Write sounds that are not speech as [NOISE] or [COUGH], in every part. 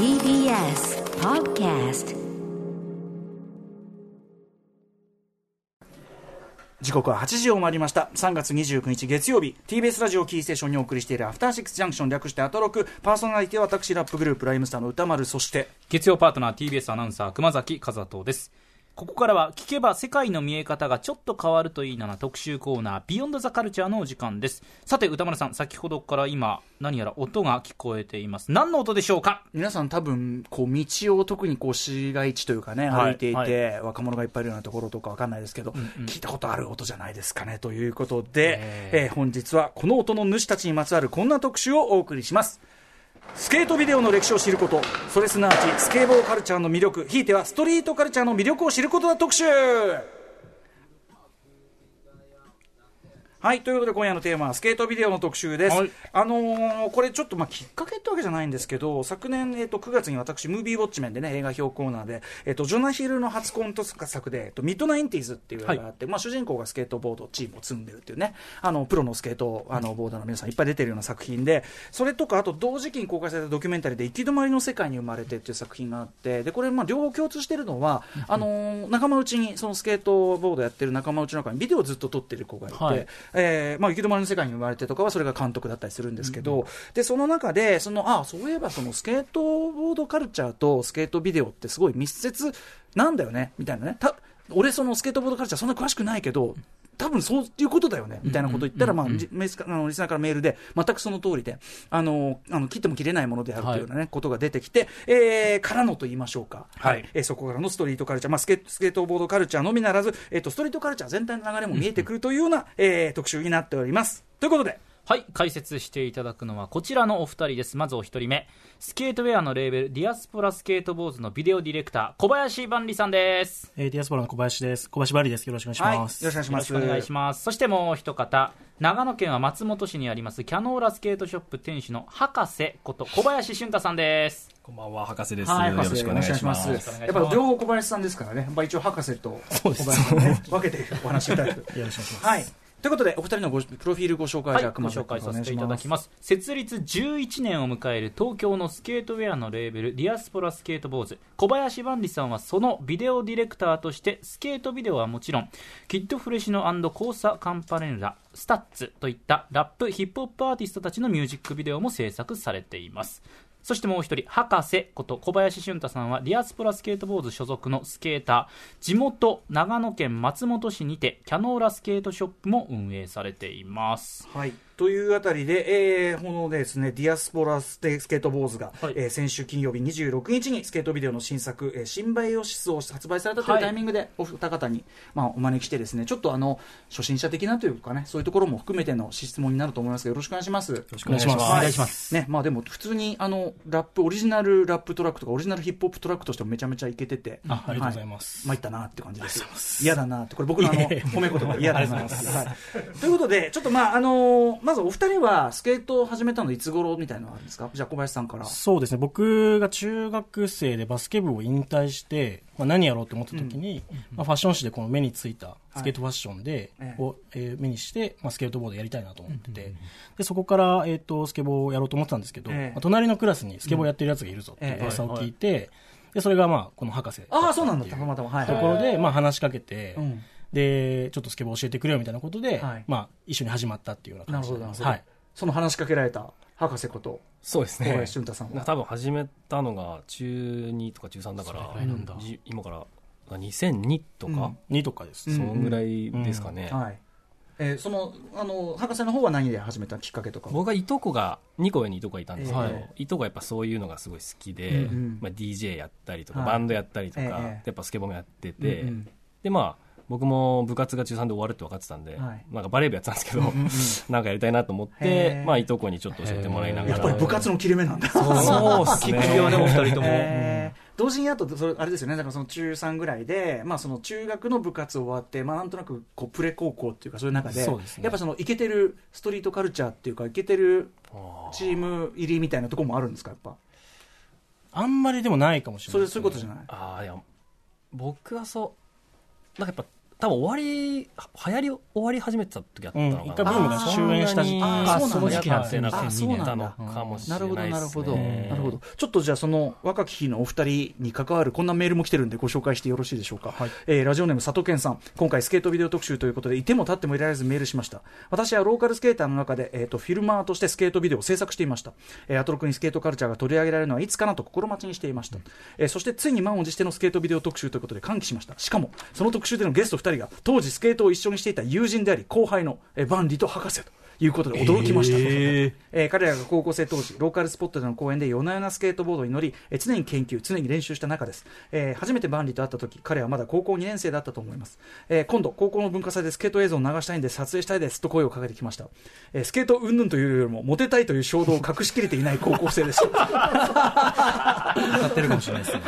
TBS Podcast 時刻は8時を回りました。3月29日月曜日。TBS ラジオキーステーションにお送りしているアフターシックスジャンクション略してアトロク。パーソナリティは私ラップグループライムスターの歌丸。そして月曜パートナー TBS アナウンサー熊崎和人ですここからは聞けば世界の見え方がちょっと変わるといいなな特集コーナービヨンドザカルチャーのお時間です。さて歌丸さん先ほどから今何やら音が聞こえています。何の音でしょうか？皆さん多分こう道を特にこう市街地というかねはい歩いていて、は若者がいっぱいいるようなところとかわかんないですけど、んうん。聞いたことある音じゃないですかねということで、ええー本日はこの音の主たちにまつわるこんな特集をお送りしますスケートビデオの歴史を知ること。それすなわちスケーボーカルチャーの魅力。ひいてはストリートカルチャーの魅力を知ることだ。特集はいということで今夜のテーマはスケートビデオの特集です、はい。あのーこれちょっとまあきっかけってわけじゃないんですけど昨年、えっと9月に私ムービーウォッチメンでね映画表コーナーで、えっとジョナヒルの初コント作で、えっとミッドナインティーズっていう映画があって、まあ、主人公がスケートボードチームを積んでるっていうねあのプロのスケートあのボーダーの皆さんいっぱい出てるような作品でそれとかあと同時期に公開されたドキュメンタリーで行き止まりの世界に生まれてっていう作品があってでこれまあ両方共通してるのはあのー仲間内にそのスケートボードやってる仲間内の中にビデオをずっと撮ってる子がいて、はいえーまあ、行き止まりの世界に生まれてとかはそれが監督だったりするんですけど、でその中でそのあそういえばそのスケートボードカルチャーとスケートビデオってすごい密接なんだよねみたいなね。た俺そのスケートボードカルチャーそんな詳しくないけど多分そういうことだよねみたいなこと言ったら、まあ、じメスあのリスナーからメールで全くその通りであのあの切っても切れないものであるというような、ねことが出てきて、えーからのと言いましょうか、はい。えーそこからのストリートカルチャー、まあ、スケスケートボードカルチャーのみならず、えー、とストリートカルチャー全体の流れも見えてくるというような、えー特集になっております。ということではい解説していただくのはこちらのお二人ですまずお一人目スケートウェアのレーベルディアスポラスケートボーズのビデオディレクター小林万里さんですえー、ディアスポラの小林です。小林バリです。よろしくお願いしはい、よろます。しくお願いします。よろしくお願いしますそしてもう一方長野県は松本市にありますキャノーラスケートショップ店主の博士こと小林俊太さんですこんばんは、博士です。はい、よろしくお願いします。よろしくお願いしますやっぱ両方小林さんですからね、まあ、一応博士と小林さんね、分けてお話しいただく。[LAUGHS] よろしくお願いします。はい。ということで、お二人のごプロフィールご紹介、はい、じゃあ、ご紹介させていただきます。設立11年を迎える東京のスケートウェアのレーベル Diaspora skateboards。小林万里さんはそのビデオディレクターとしてスケートビデオはもちろん KID FRESINO C.O.S.A. Campanella STUTS といったラップヒップホップアーティストたちのミュージックビデオも制作されていますそしてもう一人、博士こと小林俊太さんは、 Diaspora skateboards 所属のスケーター、地元長野県松本市にて、キャノーラスケートショップも運営されています。はい。というあたりで、えー、このですね、 Diaspora ステ skateboards が、はいえー先週金曜日26日にスケートビデオの新作、えー、 Symbiosis を発売されたというはいタイミングで、お二方に、まあ、お招きしてですね、ちょっとあの、初心者的なというかね、そういうところも含めての質問になると思いますが、よろしくお願いします。よろしくお願いしますお願いします。ね、まあでも普通にあのラップオリジナルラップトラックとかオリジナルヒップホップトラックとしてもめちゃめちゃいけてて、あありがとうございます参ったなって感じです。嫌だなってこれ僕のあの褒め言葉嫌だなって。はい。ということでちょっとまああのまずお二人はスケートを始めたのいつ頃みたいなのがあるんですか？じゃあ小林さんから。そうですね。僕が中学生でバスケ部を引退して、まあ、何やろうと思った時に、まあ、ファッション誌でこの目についたスケートファッションで、ええ。をえー目にして、まあ、スケートボードやりたいなと思ってて、でそこから、えー、とスケボーをやろうと思ってたんですけど、ええ。まあ隣のクラスにスケボーやってるやつがいるぞっていう噂を聞いて、でそれがまあこの博士ああそうなんだ。たまたま。はい。ところで、まあ、話しかけて、うんでちょっとスケボー教えてくれよみたいなことで、はい。まあ、一緒に始まったっていうようななる感じで。ほどなるほど。はい、その話しかけられた博士ことそうですね。小林。俊太さんは。多分始めたのが中2とか中3だから、それぐらいなんだ。じ今から2002とか、2とかです、うんそのぐらいですかね。はい。えー、そのあの博士の方は何で始めたきっかけとか。僕はいとこが2個上にいとこがいたんですけど、えい。とこはやっぱそういうのがすごい好きで、うんうん。まあ、DJ やったりとか、はい。バンドやったりとか、ええ。やっぱスケボーもやってて、うんうん。でまあ僕も部活が中3で終わるって分かってたんで、はい。なんかバレー部やってたんですけど、うんうんうん。[LAUGHS] なんかやりたいなと思って、まあ、いとこにちょっと教えてもらいながら。やっぱり部活の切れ目なんだ。そうっすね。企業でお二人とも。えー。同時にあとそれあれですよね。だからその中3ぐらいで、まあ、その中学の部活終わって、まあ、なんとなくこうプレ高校っていうかそういう中でそうですね。やっぱそのイケてるストリートカルチャーっていうかイケてるチーム入りみたいなところもあるんですか？やっぱ。あんまりでもないかもしれないですね、それそういうことじゃない？ああいや僕はそうなんかやっぱ多分終わり、は流行り終わり始めてた時あったのかな。うん一回ブームが終焉した時期あーそうなんだその時期なんですね。なんかあそうなんだたのかもしれなるほど、ないですね。なるほど、なるほど。ちょっとじゃあ、その若き日のお二人に関わるこんなメールも来てるんで、ご紹介してよろしいでしょうか。えーラジオネーム佐藤健さん、今回スケートビデオ特集ということで、いても立ってもいられずメールしました。私はローカルスケーターの中で、えっ、と、フィルマーとしてスケートビデオを制作していました。えーアトロクにスケートカルチャーが取り上げられるのはいつかなと心待ちにしていました。えーそして、ついに満を持してのスケートビデオ特集ということで歓喜しました。しかも、その特集でのゲスト二人が、当時スケートを一緒にしていた友人であり、後輩の、えーバンリと博士と。いうことで驚きました、えー彼らが高校生当時ローカルスポットでの公演で夜な夜なスケートボードに乗り、えー常に研究常に練習した中です、えー初めてバンリと会った時彼はまだ高校2年生だったと思います、えー今度高校の文化祭でスケート映像を流したいんで撮影したいですと声をかけてきました、えースケート云々というよりもモテたいという衝動を隠しきれていない高校生でした。[LAUGHS] [LAUGHS] 当たってるかもしれないですね。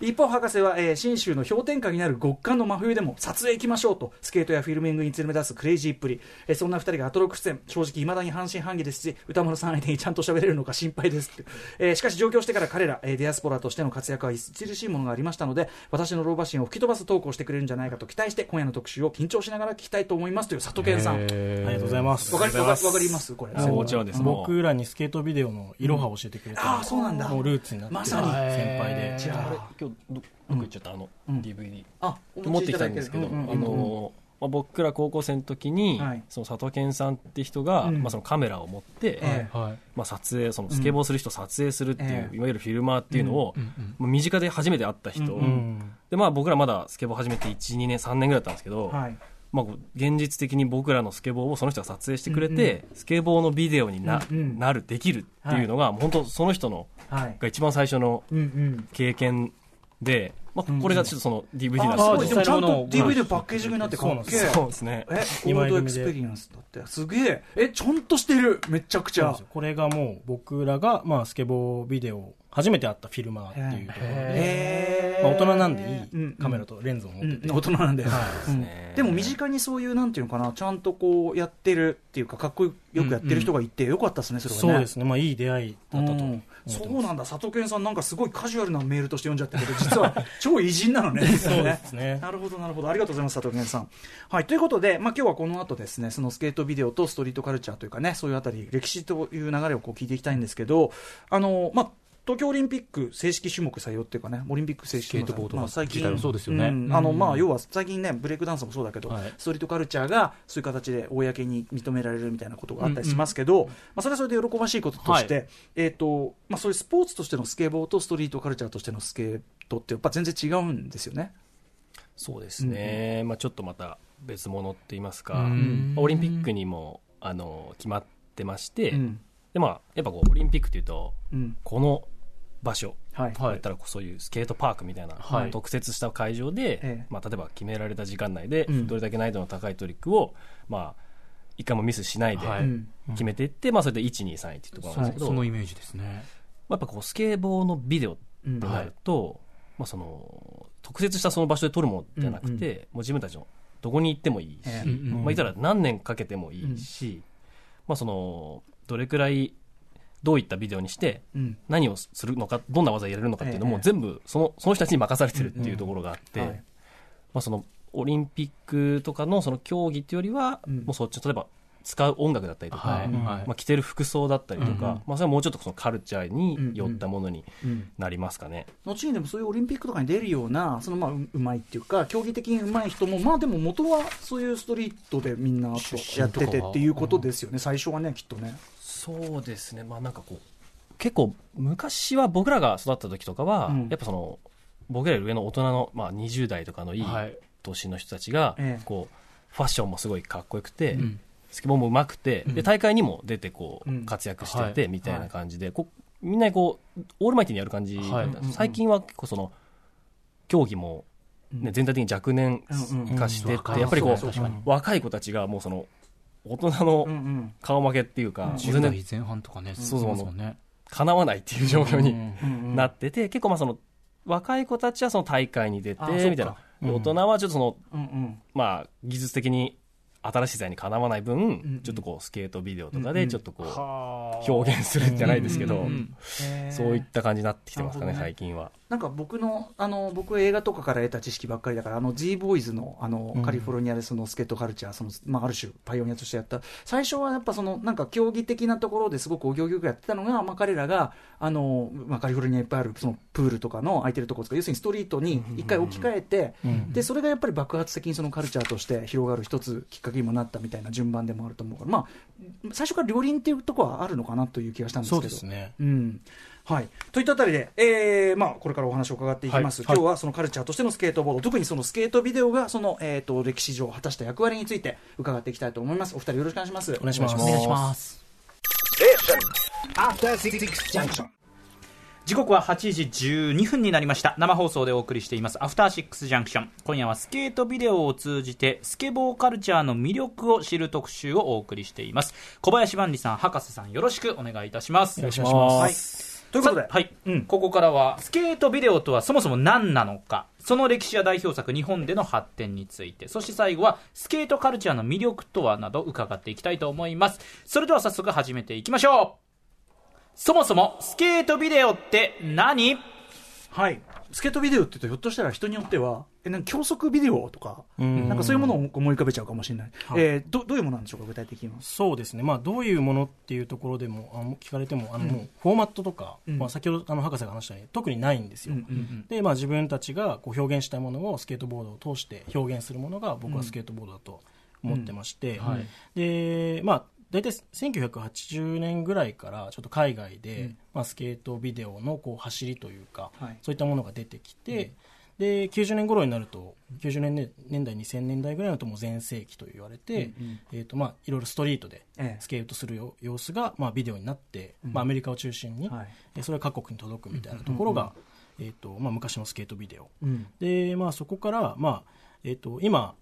一方博士は、えー信州の氷点下になる極寒の真冬でも撮影行きましょうとスケートやフィルミングに連れ出すクレイジーっぷり、えーそんな二人がアトロック出演。正直いまだに半信半疑ですし歌丸さん相手にちゃんと喋れるのか心配ですって、えーしかし上京してから彼ら、えーディアスポラとしての活躍は著しいものがありましたので私の老婆心を吹き飛ばす投稿してくれるんじゃないかと期待して今夜の特集を緊張しながら聞きたいと思いますという里健さん。ありがとうございます。わかりわかわかります。これもちろんです。僕らにスケートビデオのいろはを教えてくれて、ああそうなんだ。もうルーツになってるまさに。先輩で、じゃああれ今日どどこ行っちゃった？あの DVD。あ持ってきたんですけど、うんうんうん。あのまあ、僕ら高校生の時に、はい。その佐藤健さんって人が、うんまあ、そのカメラを持って、ええはい。まあ、撮影そのスケボーする人を撮影するっていう、ええいわゆるフィルマーっていうのを、うんうんまあ身近で初めて会った人、うんうんでまあ、僕らまだスケボー始めて12年3年ぐらいだったんですけど、はい。まあ、現実的に僕らのスケボーをその人が撮影してくれて、スケボーのビデオにな,、うんうん。なるできるっていうのが、もう本当その人のはい。が一番最初のうんうん。経験で、まあ、これがちょっとその DVD なんあですけど、すごいでもちゃんと DVD パッケージングになってかっけえそうです。ね。えゴールドエクスペリエンスだって。すげえ。えちゃんとしてる。めちゃくちゃ。これがもう僕らが、まあ、スケボービデオ初めて会ったフィルマーっていうところで、まあ、大人なんでいうんい。カメラとレンズを持ってて、うん大人なんで、はい。うんね。でも身近にそういうなんていうのかな。ちゃんとこうやってるっていうかかっこよくやってる人がいてよかったですねそれはね。そうですね、まあ、いい出会いだったとそうなんだ佐藤健さんなんかすごいカジュアルなメールとして読んじゃったけど [LAUGHS] 実は超偉人なのねそうですね [LAUGHS] なるほど、なるほど。ありがとうございます、佐藤健さん。はい、ということで、まあ、今日はこの後ですね、そのスケートビデオとストリートカルチャーというかね、そういうあたり、歴史という流れをこう聞いていきたいんですけど、あの、まあ、東京オリンピック正式種目採用っていうかね、オリンピック正式種目まあ、最近。そうですよね。ん。あの、うん。まあ、要は最近ね、ブレイクダンスもそうだけど、はい。ストリートカルチャーがそういう形で公に認められるみたいなことがあったりしますけど、まあ、それはそれで喜ばしいこととして、はえっ、と、まあ、そういうスポーツとしてのスケボーとストリートカルチャーとしてのスケートってやっぱ全然違うんですよね。そうですね、まあ、ちょっとまた別物って言いますか、うん。オリンピックにもあの決まってまして、うん。でまあ、やっぱこうオリンピックっていうとうん。この場所。はい。はいだったらそういうスケートパークみたいな、はい。特設した会場で、ええ。まあ、例えば決められた時間内でうん。どれだけ難易度の高いトリックを、まあ、一回もミスしないで決めていって、まあ、それで123っていうところなんですけど、そのイメージですね。まあ、やっぱこうスケボーのビデオうんってなると、まあ、その特設したその場所で撮るものじゃなくて、うんもう自分たちのどこに行ってもいいし、ええ。うんうんまあ、いたら何年かけてもいいし、まあ、そのどれくらいどういったビデオにしてうん。何をするのかどんな技をやれるのかっていうのもええ。全部そのその人たちに任されてるっていうところがあって、はいまあ、そのオリンピックとかのその競技っていうよりは、うん。もうそっち例えば使う音楽だったりとか、まあ、着てる服装だったりとか、まあ、それはもうちょっとそのカルチャーに寄ったものにうん。なりますかね。後にでもそういうオリンピックとかに出るような、そのまあううまいっていうか、競技的にうまい人も、まあでも元はそういうストリートでみんなやっててっていうことですよね、最初はね、きっとね。そうですね、まあなんかこう、結構昔は僕らが育った時とかは、うん。やっぱその、僕らより上の大人の、まあ、20代とかのいいはい。年の人たちが、ええ。こう、ファッションもすごいかっこよくて、うん。スケボーも上手くて、うん。で、大会にも出てこう、うん。活躍してて、はいみたいな感じで、こうみんなこう、オールマイティにやる感じはい。最近は結構その、競技も、ね、全体的に若年化してって、うん。やっぱりこう、若い子たちがもうその、大人の顔負けっていうか、うん。10もう全然代前半とかね、そうそうですもんね。かなわないっていう状況にうんうんうんなってて、結構まあその、若い子たちはその大会に出てみたいな。大人はちょっとその、うんうん。まあ、技術的に新しい材にかなわない分、うんちょっとこうスケートビデオとかでちょっとこう、は表現するじゃないですけど、そういった感じになってきてますかねね。最近は。なんか僕の、あの、僕は映画とかから得た知識ばっかりだから、あの、G ボーイズの、あの、うん。カリフォルニアでそのスケートカルチャー、その、まあ、ある種、パイオニアとしてやった。最初はやっぱその、なんか競技的なところですごくお行儀よくやってたのが、まあ、彼らが、あの、まあ、カリフォルニアにいっぱいある、その、プールとかの空いてるところですか、要するにストリートに一回置き換えて、うん。で、それがやっぱり爆発的にそのカルチャーとして広がる一つきっかけにもなったみたいな順番でもあると思うから、まあ、最初から両輪っていうところはあるのかなという気がしたんですけそど。うですね。うんはい、といったあたりで、えーまあ、これからお話を伺っていきます、はい今日はそのカルチャーとしてのスケートボード、特にそのスケートビデオがその、えー、と歴史上果たした役割について伺っていきたいと思います。お二人よろしくお願いします。お願いします。お願いします。Junction. 時刻は8時12分になりました。生放送でお送りしています。アフターシックスジャンクション。今夜はスケートビデオを通じてスケボーカルチャーの魅力を知る特集をお送りしています。小林万里さん博士さんよろしくお願いいたします。よろしくお願いします。はい。ということで、さはい、うん。ここからはスケートビデオとはそもそも何なのか。その歴史や代表作日本での発展について。そして最後はスケートカルチャーの魅力とはなど伺っていきたいと思います。それでは早速始めていきましょうそもそもスケートビデオって何？はい、スケートビデオって言うと、ひょっとしたら人によっては、えなんか教則ビデオとか、うん。なんかそういうものを思い浮かべちゃうかもしれない、はい。えーどどういうものなんでしょうか、具体的には？そうですね、まあ、どういうものっていうところでもあの聞かれてもあの、もうフォーマットとか、うん。まあ、先ほどあの博士が話したように特にないんですよ、でまあ、自分たちがこう表現したいものをスケートボードを通して表現するものが僕はスケートボードだと思ってまして、うん。はい。でまあ大体1980年ぐらいからちょっと海外で、まあ、スケートビデオのこう走りというか、はい。そういったものが出てきて、で90年頃になると90年ね年代2000年代ぐらいになるともう全盛期と言われて、えーとまあ、いろいろストリートでええ。スケートするよ様子が、まあ、ビデオになって、まあ、アメリカを中心に、はい。えそれが各国に届くみたいなところが、えーとまあ、昔のスケートビデオ。うん。で、まあ、そこから、まあえー、と今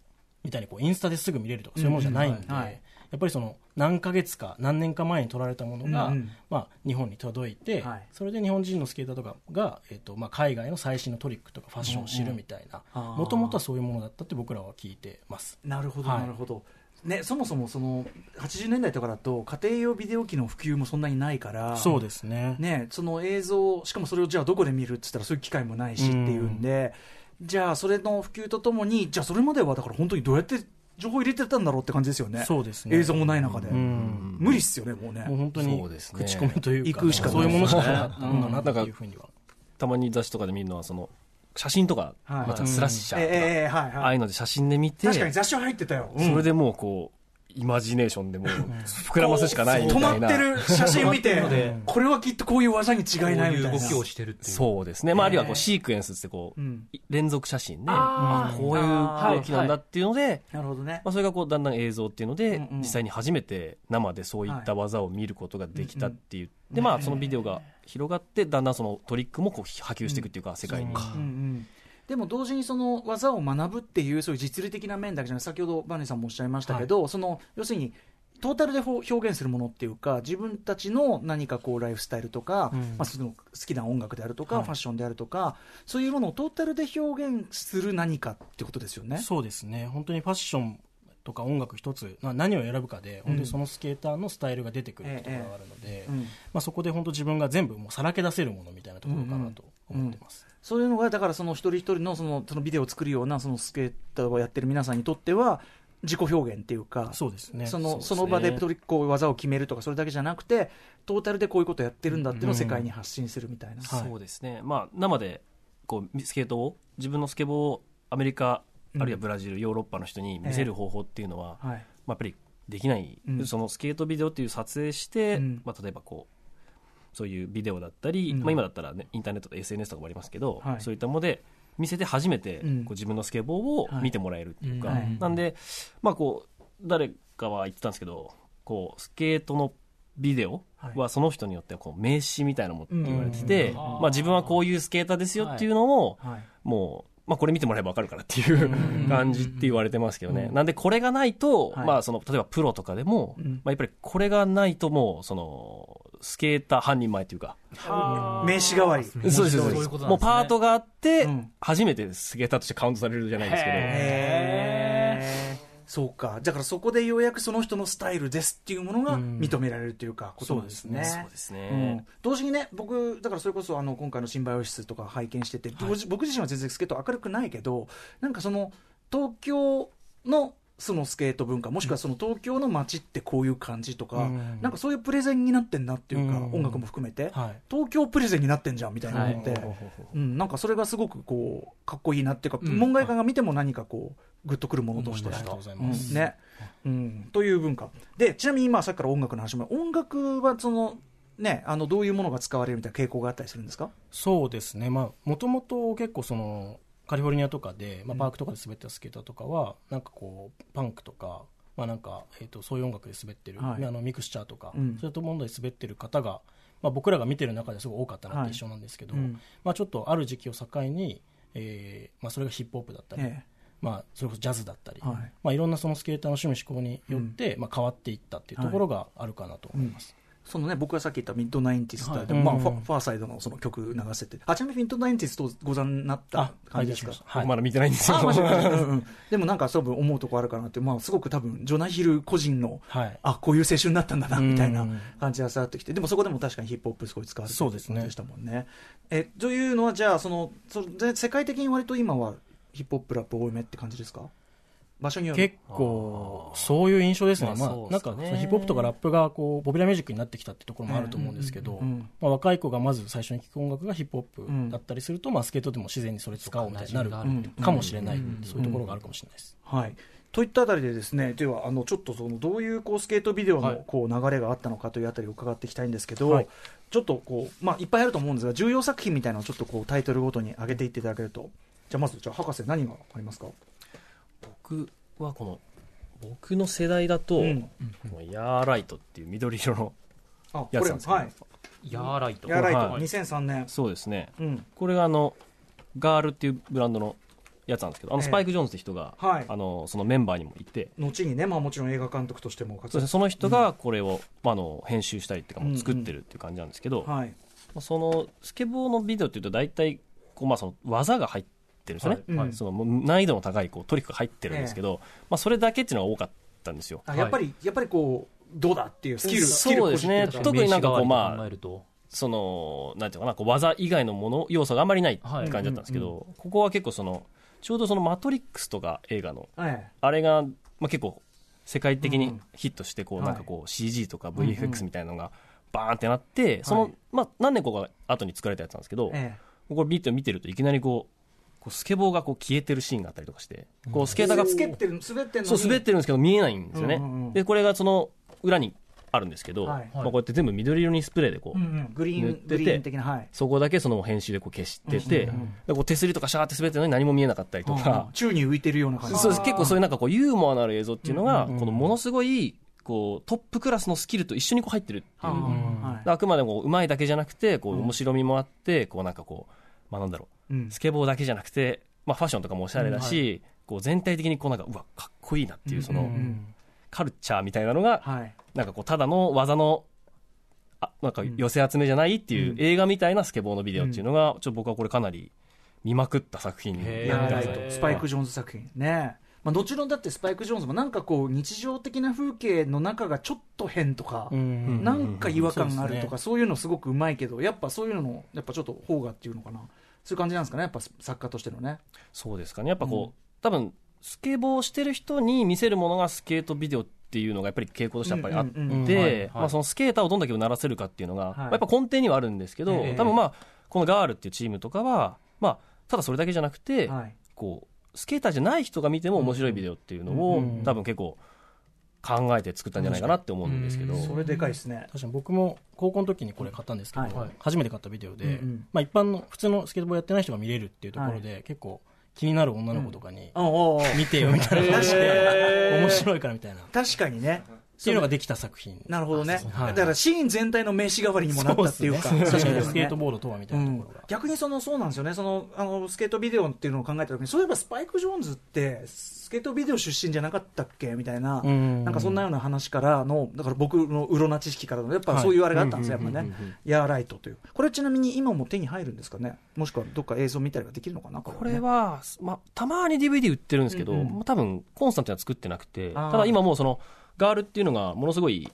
みたいにこうインスタですぐ見れるとかそういうものじゃないんで、うんうん。はいやっぱりその何ヶ月か何年か前に撮られたものが、うんうん。まあ、日本に届いて、はい。それで日本人のスケーターとかが、えーとまあ、海外の最新のトリックとかファッションを知るみたいなもともとはそういうものだったって僕らは聞いてます。なるほど、はい。なるほど。ね、そもそもその80年代とかだと家庭用ビデオ機の普及もそんなにないからそうですね。ね、その映像しかもそれをじゃあどこで見るって言ったらそういう機会もないしっていうんで、じゃあそれの普及とともにじゃあそれまではだから本当にどうやって情報入れてたんだろうって感じですよね。そうですね。映像もない中で、うん。無理っすよねもうね。もう本当にそうですね。口コミというか、行くしかそういうものしかなかったんだなうんっていうふうには。たまに雑誌とかで見るのはその写真とか、はい。またスラッシャーとか、ええええはいああはいいうので写真で見て確かに雑誌は入ってたよ、うん。それでもうこうイマジネーションでもう膨らますしかないみ止たいな。まってる写真見てこれはきっとこういう技に違いないみたいな。こういう動きをしてるっていう。そうですね、まあ、あるいはこうシークエンスってこう、うん。連続写真であー。こういう動きなんだっていうので、なるほどね。まあ、それがこうだんだん映像っていうので、うんうん。実際に初めて生でそういった技を見ることができたっていう、でまあそのビデオが広がってだんだんそのトリックもこう波及していくっていうか、世界に、うんうんでも同時にその技を学ぶっていうそういう実利的な面だけじゃない先ほどバネさんもおっしゃいましたけど、その要するにトータルで表現するものっていうか自分たちの何かこうライフスタイルとか、うん。まあ、その好きな音楽であるとか、はい。ファッションであるとかそういうものをトータルで表現する何かってことですよね。そうですね。本当にファッションとか音楽一つな何を選ぶかで本当にそのスケーターのスタイルが出てくるってところがあるので、うんまあ、そこで本当自分が全部もうさらけ出せるものみたいなところかなと思ってます、そういうのがだからその一人一人のそのそのビデオを作るようなそのスケーターをやってる皆さんにとっては自己表現っていうかそうですね。そのね。その場でトリックを技を決めるとかそれだけじゃなくてトータルでこういうことやってるんだっていうのを世界に発信するみたいな、はい。そうですね、まあ、生でこうスケートを自分のスケボーをアメリカうん。あるいはブラジル、ヨーロッパの人に見せる方法っていうのは、はい。まあ、やっぱりできない、うん。そのスケートビデオっていう撮影して、うん。まあ、例えばこうそういうビデオだったり、うん。まあ、今だったら、ね、インターネットと SNS とかもありますけど、はい。そういったもので見せて初めて、うん。こう自分のスケボーを見てもらえるっていうか、はい。なんで、まあ、こう誰かは言ってたんですけどこうスケートのビデオはその人によってはこう名刺みたいなものって言われてて、うん。まあ、自分はこういうスケーターですよっていうのを、はい。もう、まあ、これ見てもらえば分かるからっていう [LAUGHS] 感じって言われてますけどね、なんでこれがないと、はい。まあ、その例えばプロとかでも、うん。まあ、やっぱりこれがないともうそのスケーター半人前というか、名刺代わり。そうですそうです。いうことなんですね。もうパートがあって、うん。初めてスケーターとしてカウントされるじゃないですけど、へそうか。だからそこでようやくその人のスタイルですっていうものが認められるというか、ことですね。そうですね、うん。同時にね僕だからそれこそあの今回の新バイオシスとか拝見してて、僕僕自身は全然スケート明るくないけどなんかその東京のそのスケート文化もしくはその東京の街ってこういう感じとか、うん。なんかそういうプレゼンになってんなっていうか、うん。音楽も含めて、はい。東京プレゼンになってんじゃんみたいなのって、はい。うん、なんかそれがすごくこうかっこいいなっていうか、うん。門外漢が見ても何かこうグッとくるものとして。ありがとうございうんます。ね。うん、という文化。でちなみに今さっきから音楽の話も音楽はそのねあのどういうものが使われるみたいな傾向があったりするんですか？そうですね。まあもともと結構そのカリフォルニアとかで、まあ、パークとかで滑ってたスケーターとかは、なんかこうパンクとかまあなんか、えー、とそういう音楽で滑ってる、はい。あのミクスチャーとか、うん。そういったもので滑ってる方が、まあ、僕らが見てる中ですごい多かったなっはいて印象なんですけど、うん。まあ、ちょっとある時期を境に、えーまあ、それがヒップホップだったり、えまあ、それこそジャズだったり、はい。まあ、いろんなそのスケーターの趣味思考によって、まあ、変わっていったっていうところがあるかなと思います。そのね僕がさっき言ったミッドナインティスタで、はい。まあ、ファうん。ファーサイドのその曲流せて。あちなみにミッドナインティスとご覧になったあ感じですか？はいまだ見てないんですよ。あマジか [LAUGHS] うんうん。でもなんかそう思うとこあるかなって、まあ、すごく多分ジョナヒル個人のはい。あこういう青春だったんだなみたいなうん感じが伝わってきて。でもそこでも確かにヒップホップすごい使われてるそうですね。感じでしたもんね。えというのはじゃあそのそで世界的に割と今はヒップホップラップ多めって感じですか？場所による。結構そういう印象ですね、まあなんかヒップホップとかラップがこうポピュラーミュージックになってきたってところもあると思うんですけど、まあ、若い子がまず最初に聴く音楽がヒップホップだったりすると、まあ、スケートでも自然にそれ使おうみたいになるかもしれない、うんそういうところがあるかもしれないです。はい。といったあたりでですねではあのちょっとそのどういうこうスケートビデオのはいこう流れがあったのかというあたりを伺っていきたいんですけど、はい。ちょっとこうまあいっぱいあると思うんですが重要作品みたいなのをちょっとこうタイトルごとに上げていっていただけると。じゃあまずじゃあ博士何がありますか？僕はこの僕の世代だと、うん。このヤーライトっていう緑色のあこやつなんですけど、はい。ヤーライト。ヤーライト、はい。2003年。そうですね。うん。これがあのガールっていうブランドのやつなんですけどあのええ。スパイク・ジョーンズって人が、はい。あのそのメンバーにもいて。後にね、まあ、もちろん映画監督としてもそしてその人がこれを、まあ、あの編集したりっていうかもう作ってるっていう感じなんですけど、はい。そのスケボーのビデオっていうと大体こう、まあ、その技が入ってるんですよね、はい。はい。その難易度の高いこうトリックが入ってるんですけど、まあ、それだけっていうのが多かったんですよ。あやっぱり、やっぱりこうどうだっていうスキルスキルそうですね。特になんかこうまあそのなんていうのかなこう技以外のもの要素があまりないってはい感じだったんですけど、ここは結構そのちょうどその「マトリックス」とか映画のえあれが、まあ、結構世界的にうん。ヒットしてこうはい。なんかこう CG とか VFX みたいなのがバーンってなっはいてそのまあ何年か後に作られたやつなんですけどええ。これ見て見てるといきなりこうこうスケボーがこう消えてるシーンがあったりとかしてこうスえケーターが滑ってる滑ってるそう滑ってるんですけど見えないんですよね、でこれがその裏にあるんですけど、はい。まあ、こうやって全部緑色にスプレーでこう、グリー塗っててングリーン的なはい。そこだけその編集でこう消してて、でこう手すりとかシャーって滑ってるのに何も見えなかったりとか、宙に浮いてるような感じ。そうです。結構そういうなんかこうユーモアのある映像っていうのが、このものすごいこうトップクラスのスキルと一緒にこう入ってるっていう、あくまでもうまいだけじゃなくてこううん面白みもあってこうなんかこう、まあ、なんだろう。うんスケボーだけじゃなくて、まあ、ファッションとかもおしゃれだし、こう全体的にこうなんかうわかっこいいなっていうその、うんカルチャーみたいなのがはい。なんかこうただの技のあなんか寄せ集めじゃないっていううん。映画みたいなスケボーのビデオっていうのが、ちょっと僕はこれかなり見まくった作品にへーヤーライへートスパイク・ジョーンズ作品。ね。まあ、もちろんだってスパイク・ジョーンズもなんかこう日常的な風景の中がちょっと変とか、うんなんか違和感があるとか、そういうのすごくうまいけどやっぱそういうののやっぱちょっと方がっていうのかなそういう感じなんですかねやっぱ作家としてのね。そうですかね。やっぱこう、うん。多分スケボーしてる人に見せるものがスケートビデオっていうのがやっぱり傾向としてやっぱりあって、そのスケーターをどんだけうならせるかっていうのが、はいまあやっぱ根底にはあるんですけど、ええ。多分まあこのガールっていうチームとかは、まあ、ただそれだけじゃなくて、はい。こうスケーターじゃない人が見ても面白いビデオっていうのを、うん。多分結構考えて作ったんじゃないかなって思うんですけど、うん。それでかいですね。確かに僕も高校の時にこれ買ったんですけど、はい。初めて買ったビデオで、うんうん。まあ、一般の普通のスケートボーやってない人が見れるっていうところで、結構気になる女の子とかに、見てよみたいな話で、へー。面白いからみたいな。確かにねっていうのができた作品。なるほどね、はい。だからシーン全体の名刺代わりにもなったっていうか、確かに。スケートボードとはみたいなところが、逆にそのそうなんですよね。そのあのスケートビデオっていうのを考えた時にそういえばスパイク・ジョーンズってスケートビデオ出身じゃなかったっけみたいな、うん。なんかそんなような話からのだから僕のうろな知識からのやっぱはい。そういうあれがあったんですよ、うんやっぱねヤーライトという。これちなみに今も手に入るんですかね？もしくはどっか映像見たりができるのかな？ここれねは、まあ、たまに DVD 売ってるんですけど、多分コンスタントには作ってなくて、ただ今もうその、ガールっていうのがものすごい、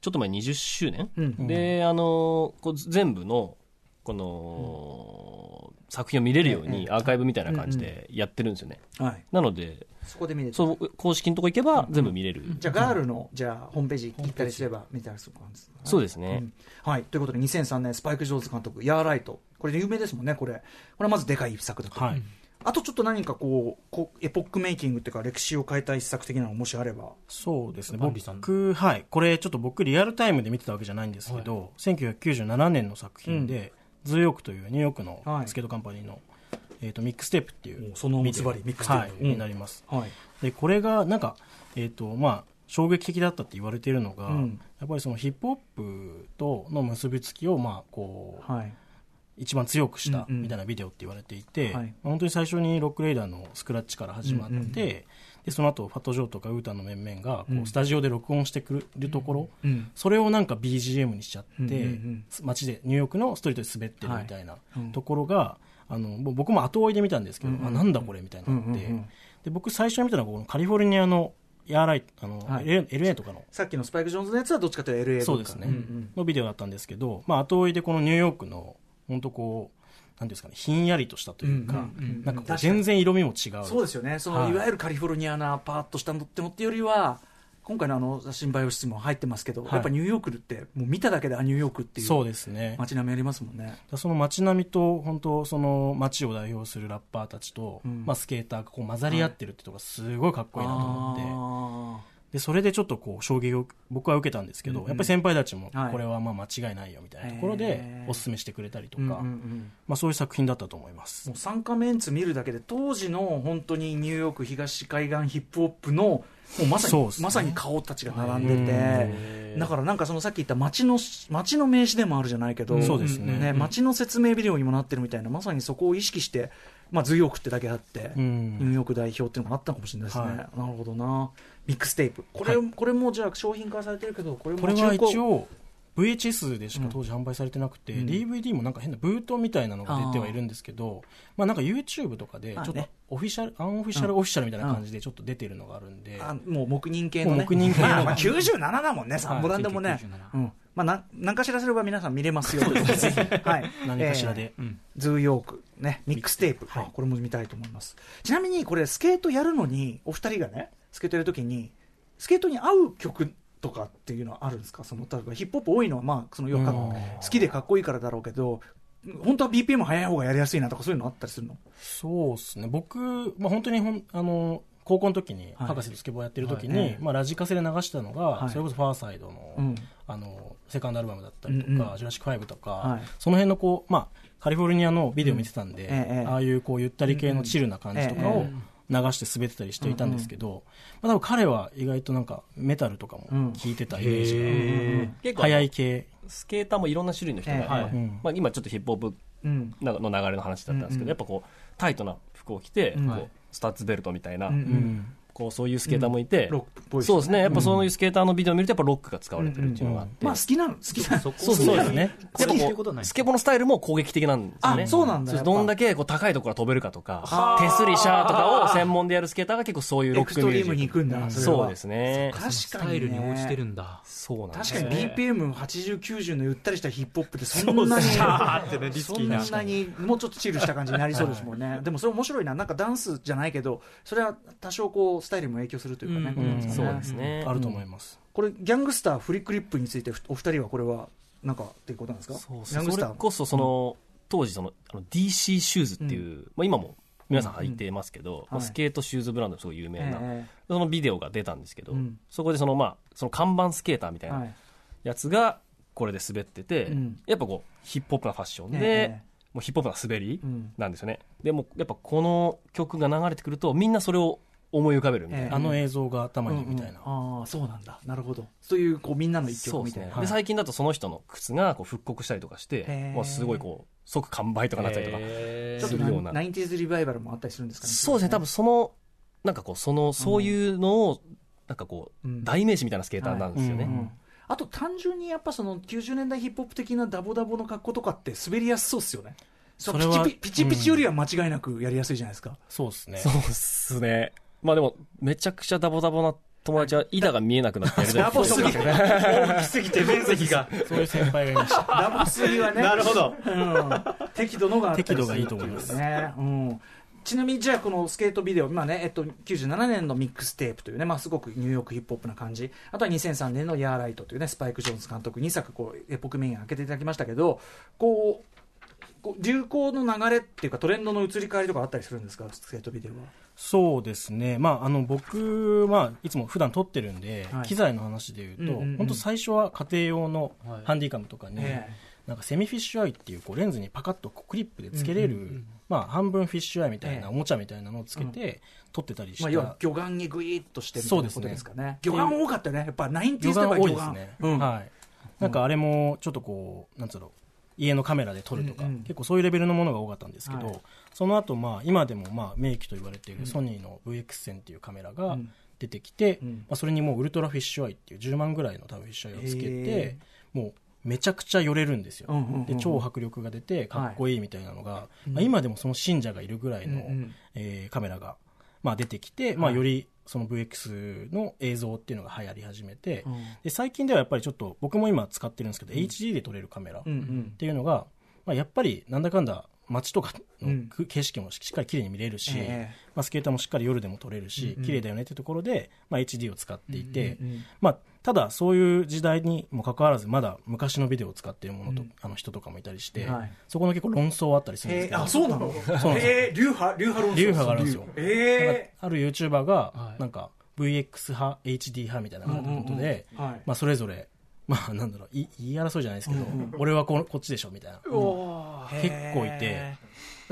ちょっと前20周年、うん。で、あの、こう全部の、この、作品を見れるようええにアーカイブみたいな感じでやってるんですよね。はい、なので、そこで見れる。そう、公式のとこ行けば全部見れる。じゃあガールのじゃあホームページ行ったりすれば見たりする感じです。ねそうですね。ん。はい。ということで2003年スパイク・ジョーンズ監督ヤーライト。これ有名ですもんねこれ。これはまずでかい一作だと、はいあとちょっと何かこうこうエポックメイキングっていうか歴史を変えた一作的なのがもしあれば。そうですね。僕はい。これちょっと僕リアルタイムで見てたわけじゃないんですけど、1997年の作品で、 Zoo York というニューヨークのはい。スケートカンパニーの、えー、とミックステープっていうおそのズバリミックステープ。はいうん。になります。はい。でこれがなんかえっ、とまあ衝撃的だったって言われているのが、うん。やっぱりそのヒップホップとの結びつきをまあこう、はい一番強くしたうんうん。みたいなビデオって言われていて、はい。本当に最初にロックレイダーのスクラッチから始まって、うんうんでその後ファット・ジョーとかウータンの面々がこう、うん。スタジオで録音してくるところ、うんそれをなんか BGM にしちゃって、うんうんうん。街でニューヨークのストリートで滑ってるみたいなはい。うんところが、あのもう僕も後追いで見たんですけど、うんうんあなんだこれみたいになって、うんうんうん。で僕最初に見たのがこのカリフォルニアのヤーライあの、はい。LA, とかの。さっきのスパイク・ジョーンズのやつはどっちかというと LA そうですね、んん。のビデオだったんですけど、まあ、後追いでこのニューヨークの本当こうなんですかねひんやりとしたというか、なんか全然色味も違う。そうですよね。その、はい。い、わゆるカリフォルニアなパーッとしたのってのってよりは今回のあの新バイオ室も入ってますけど、はい。やっぱニューヨークってもう見ただけであニューヨークっていうそうですね。街並みありますもんね。その街並みと本当その街を代表するラッパーたちと、うん。まあ、スケーターがこう混ざり合ってるってとこがすごいかっこいいなと思って、あでそれでちょっとこう衝撃を僕は受けたんですけど、うんうん。やっぱり先輩たちもはい。これはまあ間違いないよみたいなところへでーお勧めしてくれたりとーか、まあ、そういう作品だったと思います。もう参加メンツ見るだけで当時の本当にニューヨーク東海岸ヒップホップのもうまさに、ね。まさに顔たちが並んでて、だからなんかそのさっき言った街の街の名刺でもあるじゃないけど、そうですね街の説明ビデオにもなってるみたいなまさにそこを意識して、まあ、ズヨークってだけあって、うん。ニューヨーク代表っていうのがあったかもしれないですね、はい。なるほどな。ミックステープ。これ,、はい。これもじゃあ商品化されてるけどこれもこれは一応 VHS でしか当時販売されてなくて、うん。DVD もなんか変なブートみたいなのが出てはいるんですけど、まあ、なんか YouTube とかでちょっとオフィシャル、アンオフィシャルオフィシャルみたいな感じでちょっと出てるのがあるんで、あもう木人系のね。もう木人系の。まあまあ97だもんね。サンボランでもね、1997うん。まあ、な何かしらすれば皆さん見れますよということで [LAUGHS] はい、何かしらで、えーズーヨーク、ね、ミックステープ、はい。あこれも見たいと思います。ちなみにこれスケートやるのにお二人がねスケートやるときにスケートに合う曲とかっていうのはあるんですか？その例えばヒップホップ多いのはまあそのよくうん。好きでかっこいいからだろうけど本当は BPM 速い方がやりやすいなとかそういうのあったりするの？そうですね。僕、まあ、本当にほんあの高校の時にはい。博士とスケボーやってる時に、まあ、ラジカセで流したのが、はい。それこそファーサイドの,、うん。あのセカンドアルバムだったりとか、うんうん。ジュラシック・ファイブとか、はい。その辺のこう、まあ、カリフォルニアのビデオ見てたんで、うん。ええああいうこうゆったり系のチルな感じとかを流して滑ってたりしていたんですけど、まあ、多分彼は意外となんかメタルとかも聴いてたイメージが、うん結構速い系、スケーターもいろんな種類の人が、ええまあ今ちょっとヒップホップうん。のの流れの話だったんですけど、やっぱこうタイトな服を着て、うん。こうスタッツベルトみたいな、うんうんこうそういうスケーターもいて、ロックっぽいそうですね。やっぱそういうスケーターのビデオを見るとやっぱロックが使われてるっていうのがあって、まあ好きなの好きなの。そこそうそう。ですね。やっぱ好きってこことはない。うスケボーのスタイルも攻撃的なんですよね。あそうなんだ。そうやっぱどんだけこう高いところから飛べるかとかはあ。手すりシャーとかを専門でやるスケーターが結構そういうロッエクミュージ。ッリームに行くんだ。クそうですね。確かにね。スタイルに応じてるんだそうなんです確かに BPM80、90のゆったりしたヒップホップってそんなに、ってねリそんなにもうちょっとチルした感じになりそうですもんね。でもそれ面白いな。なんかダンスじゃないけど、それは多少こうスタイルにも影響するというかね。うんことなんですかね。そうですね。あると思います、これギャングスターフリックリップについてお二人はこれはなんかっていうことなんですか？そうギャングスター。それこそその、当時そのあの DC シューズっていう、まあ、今も皆さん履いてますけど、スケートシューズブランドですごい有名な、えそのビデオが出たんですけど、うん。そこでその,、まあ、その看板スケーターみたいなやつがこれで滑ってて、うん。やっぱこうヒップホップなファッションで、えもうヒップホップな滑りうん。なんですよね。でもやっぱこの曲が流れてくるとみんなそれを思い浮かべるみたいな、ええ。あの映像が頭にみたいな、ああそうなんだ。なるほど。そういうこうみんなの一そうですね曲みたいな、で最近だとその人の靴がこう復刻したりとかしへてーもうすごいこう即完売とかなったりとか、へーちょっとするような。ナインティーズリバイバルもあったりするんですかね。そうですね。多分そのなんかこうそのそういうのをなんかこう、うん。代名詞みたいなスケーターなんですよね、はい。うんあと単純にやっぱその90年代ヒップホップ的なダボダボの格好とかって滑りやすそうですよね。それはピチピピチピチよりは間違いなくやりやすいじゃないですか、そうですね。そうっすねまあでもめちゃくちゃダボダボな友達は板が見えなくなって [LAUGHS] ダボすぎ。て [LAUGHS] 大きすぎて面積が。そういう先輩がいまし。た [LAUGHS] ダボすぎはね。なるほど。うん、適度のがあったりする適度がいいと思います。ね、うん。ちなみにじゃあこのスケートビデオ、今ね、えっと、97年のミックステープというね、まあ、すごくニューヨークヒップホップな感じ。あとは2003年のヤーライトというね、スパイク・ジョーンズ監督2作、こう、エポックメイン開けていただきましたけど、こう、こう流行の流れっていうかトレンドの移り変わりとかあったりするんですか？スケートビデオは。そうですね、まあ、あの僕、まあ、いつも普段撮ってるんで、はい。機材の話でいうと、うんうんうん。本当最初は家庭用のはい。ハンディカムとかに、えなんかセミフィッシュアイっていうこうレンズにパカッとこうクリップでつけれる、うんうんうん。まあ、半分フィッシュアイみたいええ。なおもちゃみたいなのをつけて撮ってたりした、まあ、魚眼にグイッとしてみたいなことですかね。魚眼多かったよね。やっぱ nineties とか魚眼。眼多いですね、うん。はい、なんかあれもちょっとこうなんつうの家のカメラで撮るとか、うんうん。結構そういうレベルのものが多かったんですけど、はい。その後まあ今でもまあ名機と言われているソニーの VX1000 っていうカメラがうん。出てきて、うん。まあ、それにもうウルトラフィッシュアイっていう10万ぐらいの多分フィッシュアイをつけへてもうめちゃくちゃ寄れるんですよ、うんうんうんうん。で超迫力が出てかっこいいみたいなのが、うん。まあ、今でもその信者がいるぐらいの、うんうん。えーカメラが、まあ、出てきて、まあ、はい。よりその VX の映像っていうのが流行り始めて、うん。で最近ではやっぱりちょっと僕も今使ってるんですけど、HD で撮れるカメラっうんうん。ていうのが、まあ、やっぱりなんだかんだ街とかうん。の景色もしっかり綺麗に見れるし、えまあ、スケーターもしっかり夜でも撮れるし、うんうん。綺麗だよねってところで、まあ、HD を使っていて、うんうんうん。まあ、ただそういう時代にもかかわらずまだ昔のビデオを使っているものと、うん。あの人とかもいたりして、はい。そこの結構論争はあったりするんですけど、えーあ、そうなの？そうなんですよ。えー、流派流派論争。流派があるんですよ。えある YouTuber がはい。なんか VX 派 HD 派みたいなことで、ー、はい。まあ、それぞれ、まあ、なんだろうい言い争いじゃないですけど、俺はここっちでしょみたいな、結構いて。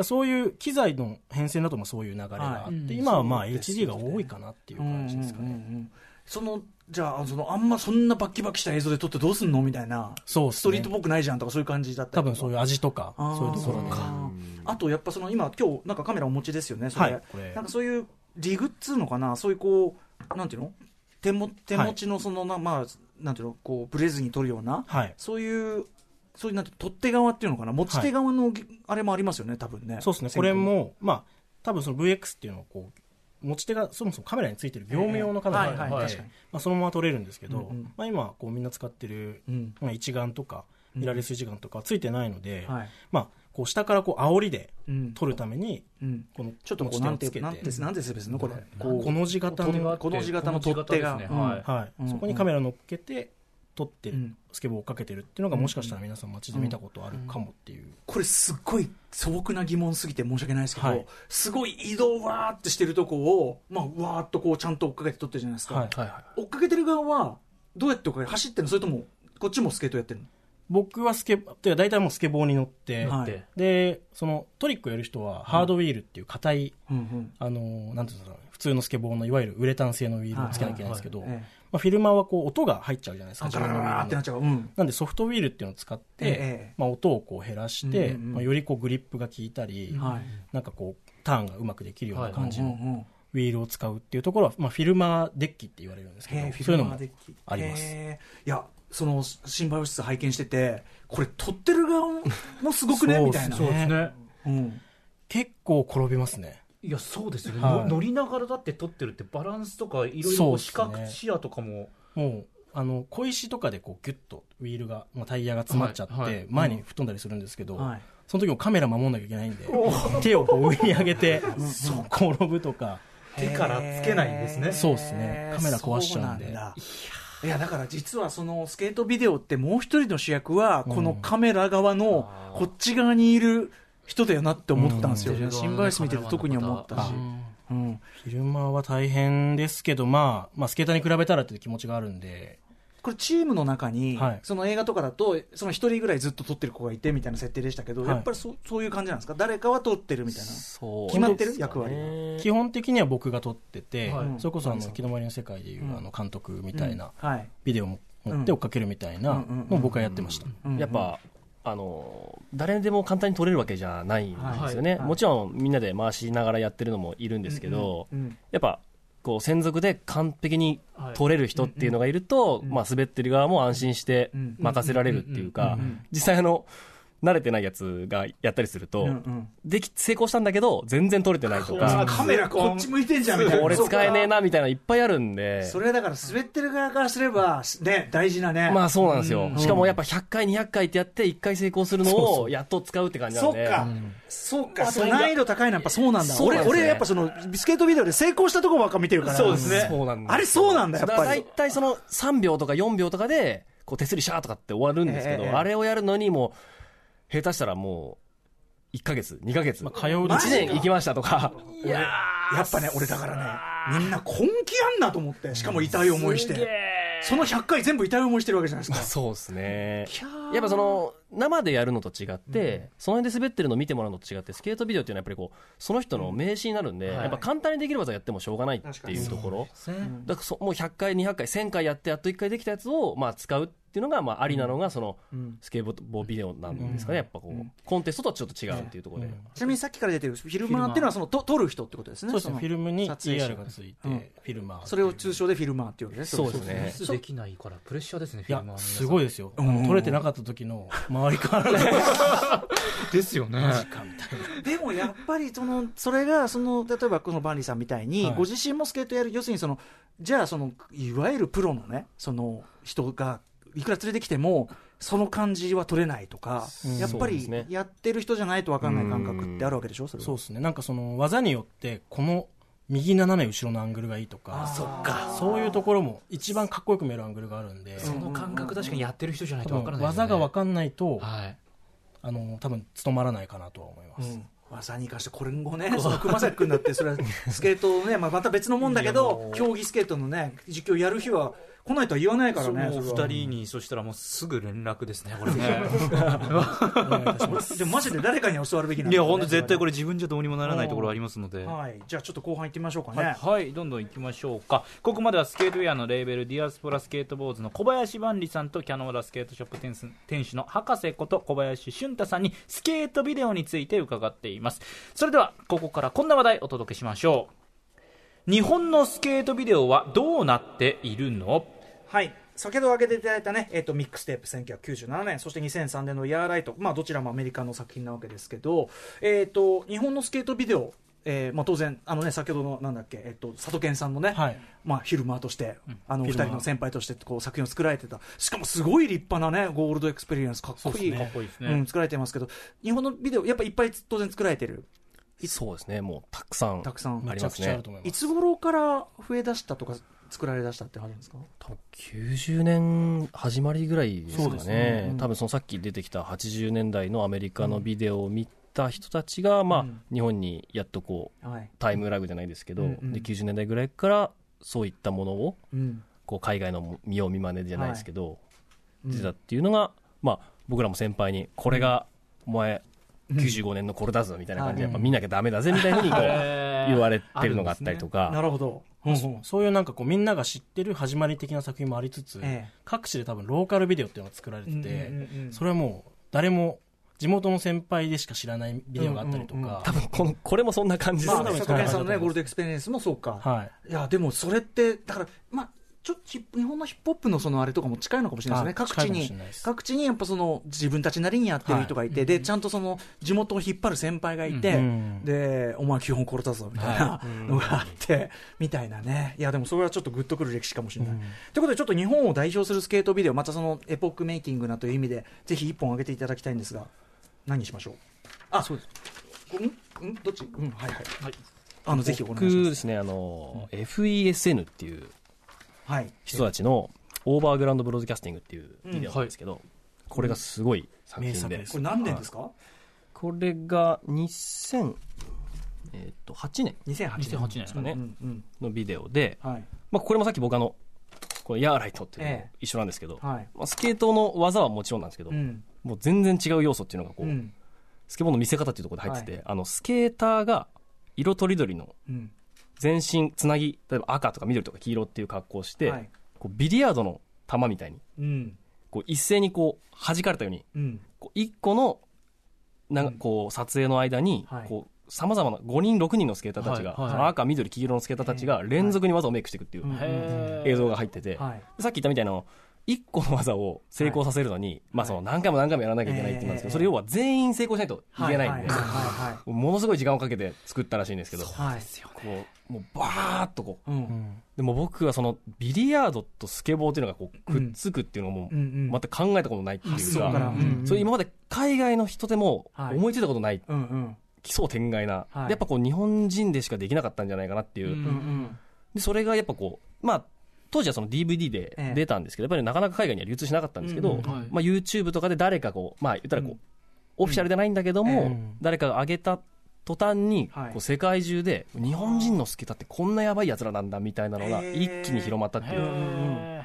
そういう機材の変遷だとまあそういう流れがあって、はい。うん。今はまあ HD ね。が多いかなっていううんうん感じですかね。うんうん。そのじゃあそのあんまそんなバッキバキした映像で撮ってどうすんのみたいな。そうね。ストリートっぽくないじゃんとかそういう感じだったり多分そういう味とかそういうところかあとやっぱその今今日なんかカメラお持ちですよねそれ、はいなんかそういうリグっつうのかな？そういうこうなんていうの？手も手持ちのそのな、まあなんていうの？こうブレずに撮るような。はい。そういうそういうなんて取っ手側っていうのかな？持ち手側の、あれもありますよね多分ね。そうですね。これもまあ多分その VX っていうのはこう持ち手がそもそもカメラについてる業務用のカメラなのではい確かに。まあそのまま撮れるんですけど、うんうん。まあ、今こうみんな使ってる、うん。まあ、一眼とかうん。ミラーレス一眼とかはついてないので、はい。まあ、こう下からこう煽りでうん。撮るためにうん。このちょっとこう持ち手をつけて。なんてなんてなんのこれ。この字型の、この字型の取っ手が。はい。そこにカメラ乗っけて撮ってる、うん。スケボーをかけてるっていうのがもしかしたら皆さん街で見たことあるかもっていう、これすっごい素朴な疑問すぎて申し訳ないですけど、はい。すごい移動わーってしてるとこを、まあ、わーっとこうちゃんと追っかけて撮ってるじゃないですか、はいはいは追っかけてる側はどうやって追っかけ走ってるの？それともこっちもスケートやってるの？僕はスケてか大体もうスケボーに乗って、はい。ででそのトリックをやる人はハードウィールっていう硬い、うんうん。あのなんていうんですか普通のスケボーのいわゆるウレタン製のウィールをつけなきゃいけないんですけど、えまあ、フィルマーはこう音が入っちゃうじゃないですか。自分のウィールのガラってなっちゃう、うん。なんでソフトウィールっていうのを使って、ええまあ、音をこう減らして、うんうんうん。まあ、よりこうグリップが効いたり、はい。なんかこうターンがうまくできるような感じのうんうんうん。ウィールを使うっていうところは、まあ、フィルマーデッキって言われるんですけどそういうのもあります。いやその新バイオ室拝見しててこれ撮ってる側もすごくね [LAUGHS] みたいなそうですね。うん。結構転びますねいやそうですよね、はい。の乗りながらだって撮ってるってバランスとかいろいろ視覚視野とかももうあの小石とかでこうギュッとウィールが、まあ、タイヤが詰まっちゃって、はいはい。前に吹っ飛んだりするんですけど、はい。その時もカメラ守んなきゃいけないんで手をこう上に上げて転ぶとか。手からつけないんですね。そうですね。カメラ壊しちゃうんで。そうなんだ。いやだから実はそのスケートビデオってもう一人の主役はこのカメラ側のこっち側にいる人だよなって思ったんですよ、うん。新バイス見てて特に思ったし、うん、フィルマーは大変ですけど、まあ、まあスケーターに比べたらっていう気持ちがあるんで。これチームの中に、はい。その映画とかだとその一人ぐらいずっと撮ってる子がいてみたいな設定でしたけど、はい。やっぱりそそういう感じなんですか？誰かは撮ってるみたいな。そう。決まってる？役割ね基本的には僕が撮ってて、はい。それこそあのうん木の森の世界でいう、うん。あの監督みたいなはい。ビデオも持って追っかけるみたいなのを僕はやってました、うん。やっぱ、あの誰でも簡単に撮れるわけじゃないんですよね、はいはい。もちろんみんなで回しながらやってるのもいるんですけど、うんうんやっぱこう専属で完璧にはい撮れる人っていうのがいると、うんまあ、滑ってる側も安心してうん任せられるっていうか、うんうん。実際あの慣れてないやつがやったりすると、うんうん。でき成功したんだけど全然撮れてないとあか。カメラこっち向いてんじゃんみたいな。俺使えねえななみたいなのいっぱいあるんで。それはだから滑ってる側からすればね大事なね。まあそうなんですよ、うん。しかもやっぱ100回200回ってやって1回成功するのをやっと使うって感じなんで。そっか、そうか、そう難易度高いのはやっぱそうなんだ。俺、そうなんですね。俺やっぱその、ビスケートビデオで成功したところばっか見てるから。そうですね。そうなんですあれそうなんだやっぱり。大体その3秒とか4秒とかでこう手すりシャーとかって終わるんですけど、ええ。あれをやるのにもう下手したらもう1ヶ月2ヶ月、まあ、通う1年行きましたとか。いややっぱね、俺だからね、みんな根気あんなと思って、しかも痛い思いして。その100回全部痛い思いしてるわけじゃないですか。そうですね。やっぱその生でやるのと違って、その辺で滑ってるのを見てもらうのと違ってスケートビデオっていうのはやっぱりこうその人の名刺になるんで、やっぱ簡単にできる技やってもしょうがないっていうところ、だからそもう100回200回1000回やってやっと1回できたやつをまあ使うっていうのがまあありなのがそのスケボービデオなんですかね。やっぱこうコンテストとはちょっと違うっていうところで、ちなみにさっきから出てるフィルマーっていうのはそのと撮る人ってことですね。そうですね。のフィルムに撮影者 ER がついて、うん。フィルマーそれを通称でフィルマーっていうわけですそうですね。ミスできないからプレッシャーですね、フいやィルマーすごいですよ、撮れてなかった時の [LAUGHS] 周りからの [LAUGHS] ですよね。でもやっぱりそのそれがその例えばこのバンリーさんみたいに、はい。ご自身もスケートやる要するにそのじゃあそのいわゆるプロのねその人がいくら連れてきてもその感じは取れないとか、うん。やっぱりやってる人じゃないと分かんない感覚ってあるわけでしょ？そそうですね。なんかその技によってこの右斜め後ろのアングルがいいとかそっか。そういうところも一番かっこよく見えるアングルがあるんで。その感覚確かにやってる人じゃないと多わからない、分技が分かんないとはい。あの多分務まらないかなとは思います、うん。技に関してこれ後ねその熊崎君だってそれはスケートね、まあ、また別のもんだけど競技スケートのね実況やる日は来ないとは言わないからね二人に、そしたらもうすぐ連絡ですね、これね。[LAUGHS] お願いいたします。じゃあマジで誰かに教わるべきなんいや、本当絶対これ自分じゃどうにもならないところありますので。はい。じゃあちょっと後半行ってみましょうかね、はい、はい、どんどん行きましょうか。ここまではスケートウェアのレーベルディアスポラスケートボーズの小林万里さんとキャノーラスケートショップ店主の博士こと小林俊太さんにスケートビデオについて伺っています。それではここからこんな話題お届けしましょう日本のスケートビデオはどうなっているの？はい。先ほど挙げていただいたね、えっとミックステープ1997年そして2003年のヤーライト、まあ、どちらもアメリカの作品なわけですけど、えっと日本のスケートビデオえーまあ、当然、あのね、先ほどのなんだっけ、えっと、佐渡健さんのね、はい。まあ、フィルマーとして、あの二人の先輩としてこう作品を作られてた、しかもすごい立派なね、 Gold Experience、かっこいい、そうですね。かっこいいですね。うん、作られてますけど、日本のビデオ、やっぱいっぱい当然作られてる、そうですね。もうたくさんたくさん、ありますね。いいつ頃から増え出したとか、作られ出したってあるんですか？多分90年始まりぐらいですかね。ね。うん。多分そのさっき出てきた80年代のアメリカのビデオを見た人たちが、まあうん日本にやっとこうはい。タイムラグじゃないですけど、うんうん。で90年代ぐらいからそういったものをうん。こう海外の見よう見まねじゃないですけど、うん。出たっていうのが、まあ、僕らも先輩にこれがお前95年のこれだぞみたい。な感じでやっぱ見なきゃダメだぜみたい。なふうにこう言われてるのがあったりとか、なるほど。うん。うんそういうなんかこうみんなが知ってる始まり的な作品もありつつ、ええ。各地で多分ローカルビデオっていうのが作られてて、うんうんうんうん。それはもう誰も地元の先輩でしか知らないビデオがあったりとか、うんうんうん。多分このこれもそんな感じですまあ、ね、佐藤健さんのね、Gold Experience もそうか。はい。いや、でもそれって、だから、まあ、ちょっと日本のヒップホップのそのあれとかも近いのかもしれないですね。あ各地に各地にやっぱその自分たちなりにやってる人がいて、で、ちゃんとその地元を引っ張る先輩がいて、うんで、お前基本殺したぞ、みたいなのがあって、みたいなね。いや、でもそれはちょっとグッとくる歴史かもしれない。ということで、ちょっと日本を代表するスケートビデオ、またそのエポックメイキングなという意味で、ぜひ一本上げていただきたいんですが、何にしましょう？あ、そうです。んんどっち？うん、はいはい。あの、ぜひお願いしま。僕ですすねあの、FESN っていうはい。人たちのオーバーグラウンドブロードキャスティングっていうビデオなんですけど、これがすごい作品で、これ何年ですか？これが2000、えー、と8年 ?2008 年。2008年ですかね。うんうんのビデオで、はい。まあ、これもさっき僕あのここのヤーライトっていうのも一緒なんですけど、はい。まあ、スケートの技はもちろんなんですけど、うん。もう全然違う要素っていうのがこう、うん。スケボーの見せ方っていうところで入ってて、あのスケーターが色とりどりのうん全身つなぎ例えば赤とか緑とか黄色っていう格好をして、はい。こうビリヤードの球みたいにうん。こう一斉にこう弾かれたようにうん。こう一個のなこう撮影の間にはい。こうさまざまな5人6人のスケーターたちが、はい。はい。赤緑黄色のスケーターたちが連続に技をメイクしていくっていう映像が入ってて、はい。さっき言ったみたいな1個の技を成功させるのに、まあその何回も何回もやらなきゃいけないって言うんですけど、ええそれ要は全員成功しないといけないんで、はいはいは [LAUGHS] ものすごい時間をかけて作ったらしいんですけど、いはいはいこうもうバーっとこう。ううん。んでも僕はそのビリヤードとスケボーっていうのがこうくっつくっていうのもうん。うんまた考えたことないっていうそうからか、うん。それ今まで海外の人でもはい。思いついたことない。うんうん。奇想天外な、はい。でやっぱこう日本人でしかできなかったんじゃないかなっていう、うんうんうん。でそれがやっぱこうまあ当時はその DVD でええ。出たんですけど、やっぱりなかなか海外には流通しなかったんですけど、まあ、YouTube とかで誰かこう、まあ、言ったらこう、うん。オフィシャルでないんだけども、うん。誰かが上げた途端に、はい。こう世界中で日本人のスケーターってこんなやばいやつらなんだみたいなのがへ一え気に広まったっていう。へ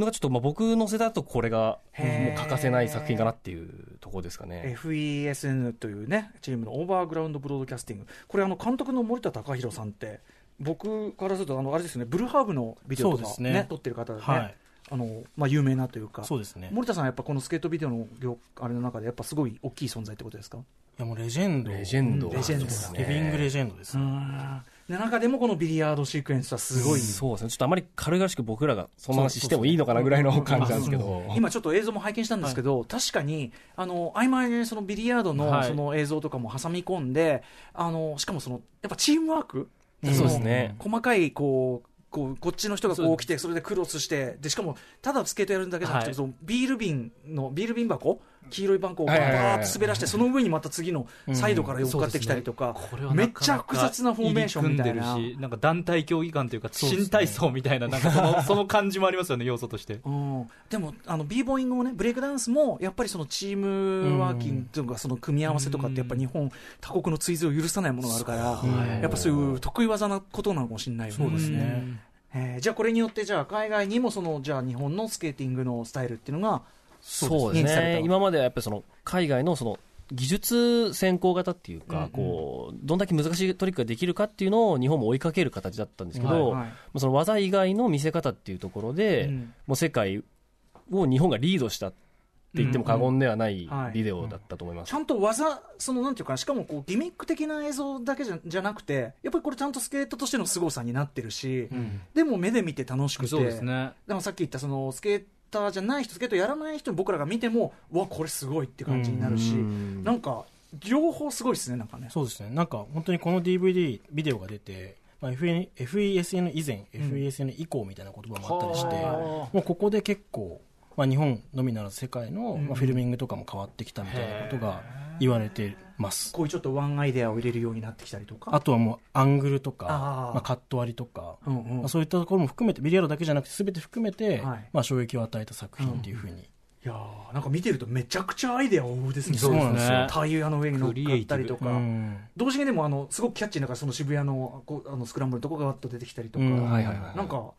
のがちょっとまあ僕の世代だとこれがもう欠かせない作品かなっていうところですかね。FESN というねチームのオーバーグラウンドブロードキャスティング。これあの監督の森田貴弘さんって僕からするとあのあれですねブルーハーブのビデオとかねね。撮ってる方でね、はい。あのまあ、有名なというか。そうですね。い森田さんはやっぱこのスケートビデオの業あれの中でやっぱすごい大きい存在ってことですか？やもうレジェンドレジェンド。レジェンドですリビングレジェンドです、うんで中でもこのビリヤードシークエンスはすごい、そうですね。ちょっとあまり軽々しく僕らがそんな話してもいいのかなぐらいの感じなんですけど。今ちょっと映像も拝見したんですけど、確かにあの合間にそのビリヤードのはい。その映像とかも挟み込んで、あのしかもそのやっぱチームワーク、そうですね。細かいこうこうこっちの人がこそうう来てそれでクロスしてでしかもただスケートやるだけじゃなくて、はい。そのビール瓶のビール瓶箱黄色いバンコをバーッと滑らしてその上にまた次のサイドから寄っかってきたりとか、これはめっちゃ複雑なフォーメーションみたいな。入り組んでるしなんか団体競技感というか新体操みたいななんかその [LAUGHS] その感じもありますよね要素として。うん、でもあの b ボーイングもねブレイクダンスもやっぱりそのチームワーキングというかその組み合わせとかってやっぱ日本他国の追随を許さないものがあるからうんやっぱそういう得意技なことなのかもしれないよね。そうですね。えーじゃあこれによってじゃあ海外にもそのじゃあ日本のスケーティングのスタイルっていうのがそうですね。今まではやっぱりその海外のその技術先行型っていうか、うんうん。こうどんだけ難しいトリックができるかっていうのを日本も追いかける形だったんですけど、はいその技以外の見せ方っていうところで、うん。もう世界を日本がリードしたって言っても過言ではないうん。はい。ビデオだったと思います。ちゃんと技そのなんていうかなしかもこうギミック的な映像だけじゃじゃなくてやっぱりこれちゃんとスケートとしての凄さになってるし、でも目で見て楽しくて。そうですね。でもさっき言ったそのスケーターじゃない人スケートやらない人に僕らが見てもうわこれすごいって感じになるし、うん。なんか両方すごいですねなんかね。そうですね。なんか本当にこの DVD ビデオが出て、まあ、FESN 以前、FESN 以降みたいな言葉もあったりしてはもうここで結構、まあ、日本のみならず世界の、うん。まあ、フィルミングとかも変わってきたみたいなことが言われてます。こういうちょっとワンアイデアを入れるようになってきたりとか？あとはもうアングルとかまあ、カット割りとか、うんうん。まあ、そういったところも含めてビリヤードだけじゃなくて全て含めて、はい。まあ、衝撃を与えた作品っていうふうに、いやーなんか見てるとめちゃくちゃアイデア豊富ですね。そうなんですよタイヤの上に乗っかったりとか、うん。同時にでもあのすごくキャッチーなからその渋谷のこうあのスクランブルのとこがわっと出てきたりとか、うん。はいはいはいなんか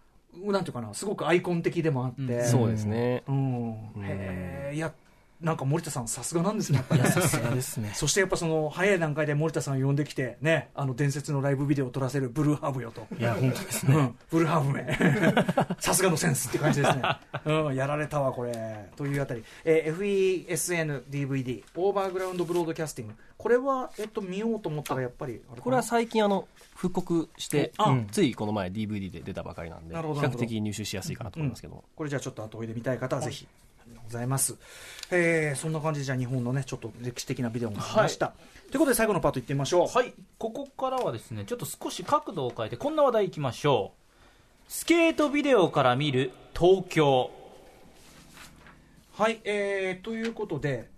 なんていうかなすごくアイコン的でもあって、うんそうですね。うん、へえいやなんか森田さんさすがなんですねやっぱり。いやさすがですね。そしてやっぱその早い段階で森田さんを呼んできてねあの伝説のライブビデオを撮らせるブルーハーブよと。いや本当ですね。うん、ブルーハーブ名 [LAUGHS] さすがのセンスって感じですね、うん、やられたわこれ。というあたり、えー FESNDVD オーバーグラウンドブロードキャスティング。これは、えっと、見ようと思ったらやっぱりこれは最近あの復刻してあ、うん。ついこの前 DVD で出たばかりなんで、比較的入手しやすいかなと思いますけど。これじゃあちょっと後追いで見たい方はぜひございます、えーそんな感じでじゃあ日本のねちょっと歴史的なビデオも見ました、ということで最後のパートいってみましょう。はい。ここからはですねちょっと少し角度を変えてこんな話題いきましょう。スケートビデオから見る東京。はい、えー、ということで、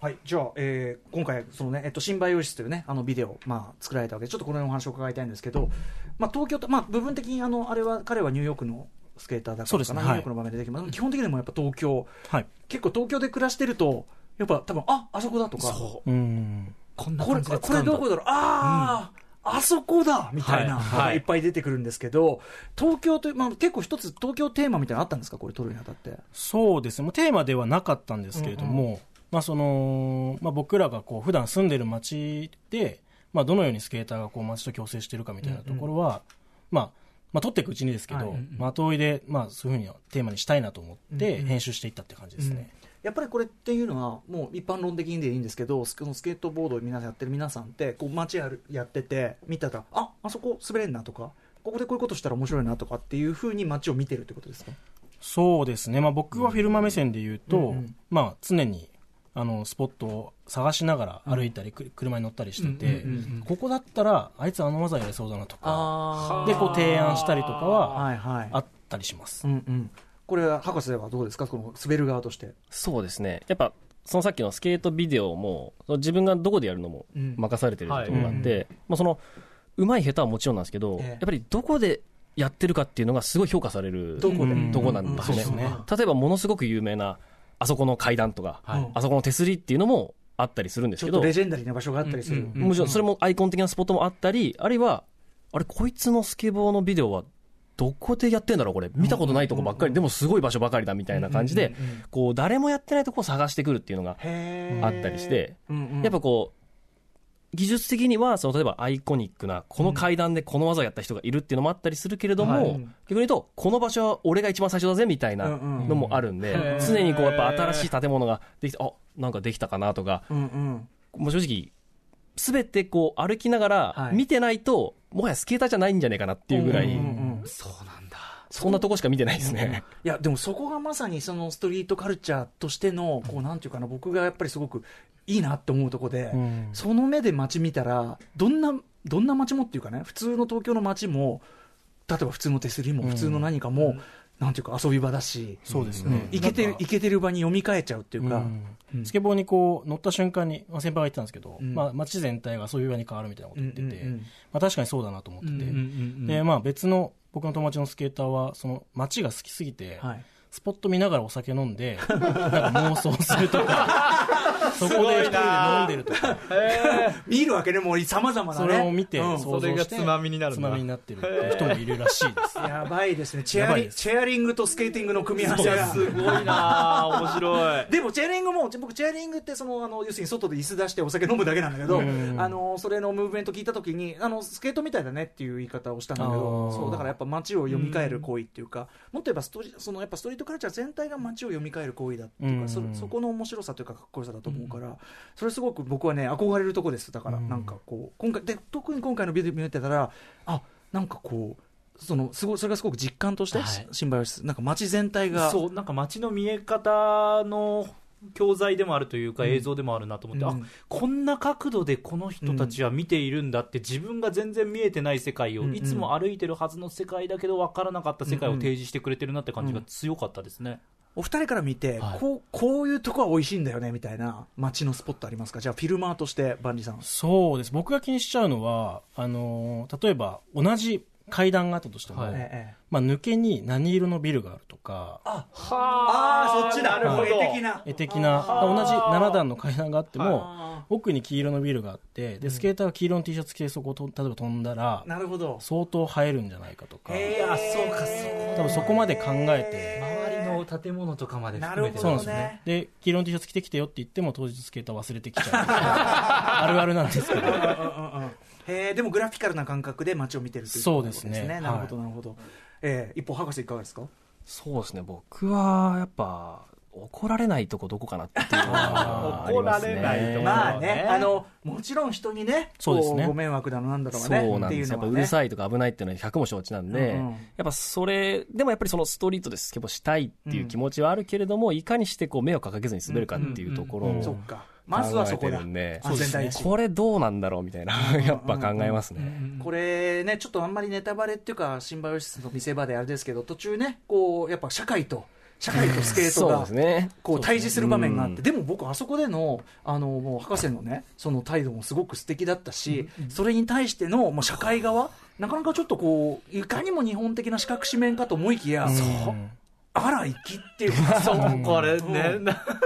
はい、じゃあ、えー今回、そのね、えっと、シンバイオシスというね、あのビデオ、まあ、作られたわけで、ちょっとこの辺のお話を伺いたいんですけど、まあ、東京と、まあ、部分的に、あの、あれは、彼はニューヨークのスケーターだからかな、そうですね。ニューヨークの場面で出てきます。基本的にもやっぱ東京、はい。結構東京で暮らしてると、やっぱ多分、あ、あそこだとか、そう。ん。こんな感じでこれどこだろう、ああ、あそこだみたいな、はい。はい。いっぱい出てくるんですけど、東京という、まあ、結構一つ東京テーマみたいなのあったんですか、これ、撮るにあたって。そうですね、テーマではなかったんですけれども、まあそのまあ、僕らがこう普段住んでる街で、まあ、どのようにスケーターがこう街と共生しているかみたいなところは、まあまあ、撮っていくうちにですけど、はいまあ、後追いで、まあ、そういうふうにテーマにしたいなと思って、編集していったって感じですね。やっぱりこれっていうのは、もう一般論的にでいいんですけど、スそのスケートボードを皆さんやってる皆さんって、こう街やるやってて、見たら、ああそこ滑れんなとか、ここでこういうことしたら面白いなとかっていうふうに街を見てるってことですか？そうですね、まあ、僕はフィルマ目線で言うと、うんうんまあ、常にあのスポットを探しながら歩いたり、く車に乗ったりしてて、うんうんうんうんここだったらあいつあの技やれそうだなとかあでこう提案したりとかは。あったりしますう。んうん。これは博士はどうですか？この滑る側として。そうですね。やっぱ、そのさっきのスケートビデオも、自分がどこでやるのもうん任されてるところがあっはいて、まあその、うまい下手はもちろんなんですけど、ええやっぱりどこでやってるかっていうのがすごい評価されるどこで？うんとこなんですねそうですね。例えばものすごく有名な、あそこの階段とか、はい。あそこの手すりっていうのもあったりするんですけどちょっとレ、ジェンダリーな場所があったりする。うんうんもちろんそれもアイコン的なスポットもあったり、あるいは、あれ、こいつのスケボーのビデオはどこでやってんだろう、これ。見たことないとこばっかり、でもすごい場所ばかりだみたいな感じで、こう、誰もやってないとこを探してくるっていうのがあったりして、うんうんやっぱこう、技術的には、その、例えばアイコニックな、この階段でこの技をやった人がいるっていうのもあったりするけれども、はい。逆に言うと、この場所は俺が一番最初だぜみたいなのもあるんで、常にこう、やっぱ新しい建物ができて、あ、なんかできたかなとか、うんうん。もう正直、すべてこう歩きながらはい。見てないと、もはやスケーターじゃないんじゃないかなっていうぐらい、うんうんうんそうなそんなとこしか見てないですね。いやでもそこがまさにそのストリートカルチャーとしてのこうなんていうかな僕がやっぱりすごくいいなって思うとこで、うん。その目で街見たらどんなどんな街もっていうかね普通の東京の街も例えば普通の手すりも普通の何かも、なんていうか遊び場だし、そうですね。いけてるいけてる場に読み替えちゃうっていうか、うん。うん。スケボーにこう乗った瞬間に、まあ、先輩が言ってたんですけど、うん。まあ、街全体がそういう場に変わるみたいなこと言ってて、うんうんうんまあ、確かにそうだなと思ってて、うんうん。でまあ、別の僕の友達のスケーターはその街が好きすぎて、はい、スポット見ながらお酒飲んでなんか妄想するとか [LAUGHS] そこで一人で飲んでるとか。[LAUGHS] 見るわけねもうさまざまなね。それを見てうん。想像して、それがつまみになるつまみになってるっていう人もいるらしいです。やばいですね。チェアリチェアリングとスケーティングの組み合わせが。すごい。な面白い。でもチェアリングも僕チェアリングってそのあの要するに外で椅子出してお酒飲むだけなんだけど、うん。あのそれのムーブメント聞いた時にあのスケートみたいだねっていう言い方をしたんだけどそうだからやっぱ街を読み替える行為っていうか、もっと言えばストリそのやっぱストリートカルチャー全体が街を読み替える行為だっていうか、うん。そそこの面白さというかかっこよさだと思うから、それすごく僕はね憧れるとこですだから、うん。なんかこう今回で特に今回のビデオ見てたらあなんかこうそのすごいそれがすごく実感として、はい。新橋ですなんか街全体が。そうなんか街の見え方の教材でもあるというか映像でもあるなと思って、うん。あこんな角度でこの人たちは見ているんだって自分が全然見えてない世界を、うんうん。いつも歩いてるはずの世界だけど分からなかった世界を提示してくれてるなって感じが強かったですね、お二人から見て、はい。こうこういうとこは美味しいんだよねみたいな街のスポットありますか？じゃあフィルマーとして万里さん。そうです。僕が気にしちゃうのはあのー例えば同じ階段があったとしても、はい。ええまあ、抜けに何色のビルがあるとかああーそっちだ。なるほど。絵的な。絵的な同じ7段の階段があっても、あ奥に黄色のビルがあってでスケーターが黄色の T シャツ着てそこをと例えば飛んだらーなるほど。相当映えるんじゃないかとか。いやそうかそう多分そこまで考え周りの建物とかまで含めてなるほどてそうなんですよね。で黄色の T シャツ着てきてよって言っても当日スケーター忘れてきちゃう。[LAUGHS] あるあるなんですけど。へえでもグラフィカルな感覚で街を見てるというそうですね。ことなるほどなるほど、ええ一方博士いかがですか？そうですね、僕はやっぱ、怒られないとこどこかなっていうのはありますね。怒られないとこまあねねあのもちろん人にねそうですね。こご迷惑だのなんだろうがね。そうなんですよ。やっぱうるいさいとか危ないっていうのは100も承知なんで、やっぱそれ、でもやっぱりそのストリートでスケボーしたいっていう気持ちはあるけれども、いかにしてこう迷惑をかけずに滑るかっていうところをまずはそこだ考えてるんで。安全第一これどうなんだろうみたいな、やっぱ考えますね。これね、ちょっとあんまりネタバレっていうか、シンバイオシスの見せ場であれですけど、途中ね、こう、やっぱ社会と、社会とスケートが。こう対峙する場面があって、うんでも僕、あそこでの、あの、もう博士のね、その態度もすごく素敵だったし、それに対しての、もう社会側、なかなかちょっとこう、いかにも日本的な四角四面かと思いきや、うん。あら、粋っていう。そう、これね、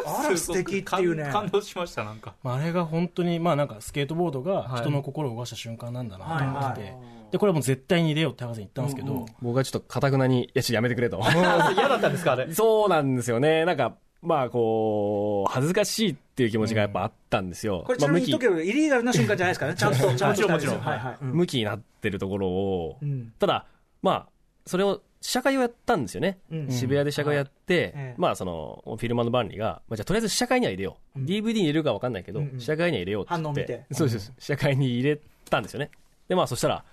あら、素敵っていうね。感動しました、なんか。あれが本当に、まあなんかスケートボードが人の心を動かした瞬間なんだなと思って、で、これはもう絶対に入れようって博士に言ったんですけど、僕はちょっとかたくなに、いや、ちょっとやめてくれと。[LAUGHS] 嫌だったんですか、あれ？[LAUGHS] そうなんですよね。なんか、まあこう、恥ずかしいっていう気持ちがやっぱあったんですよ。これちなみに言っとけど、イリーガルな瞬間じゃないですからね。[LAUGHS] ちゃんと、ちゃんと。もちろん、もちろん。はい。はい。向きになってるところを、ただ、まあ、それを試写会をやったんですよね、うん、渋谷で試写会やって、はい、まあそのフィルマの万里が、まあ、じゃあとりあえず試写会には入れよう、うん、DVD に入れるか分かんないけど、うん。うん、試写会には入れようって反応見て。そうです。試写会に入れたんですよね。でまあそしたら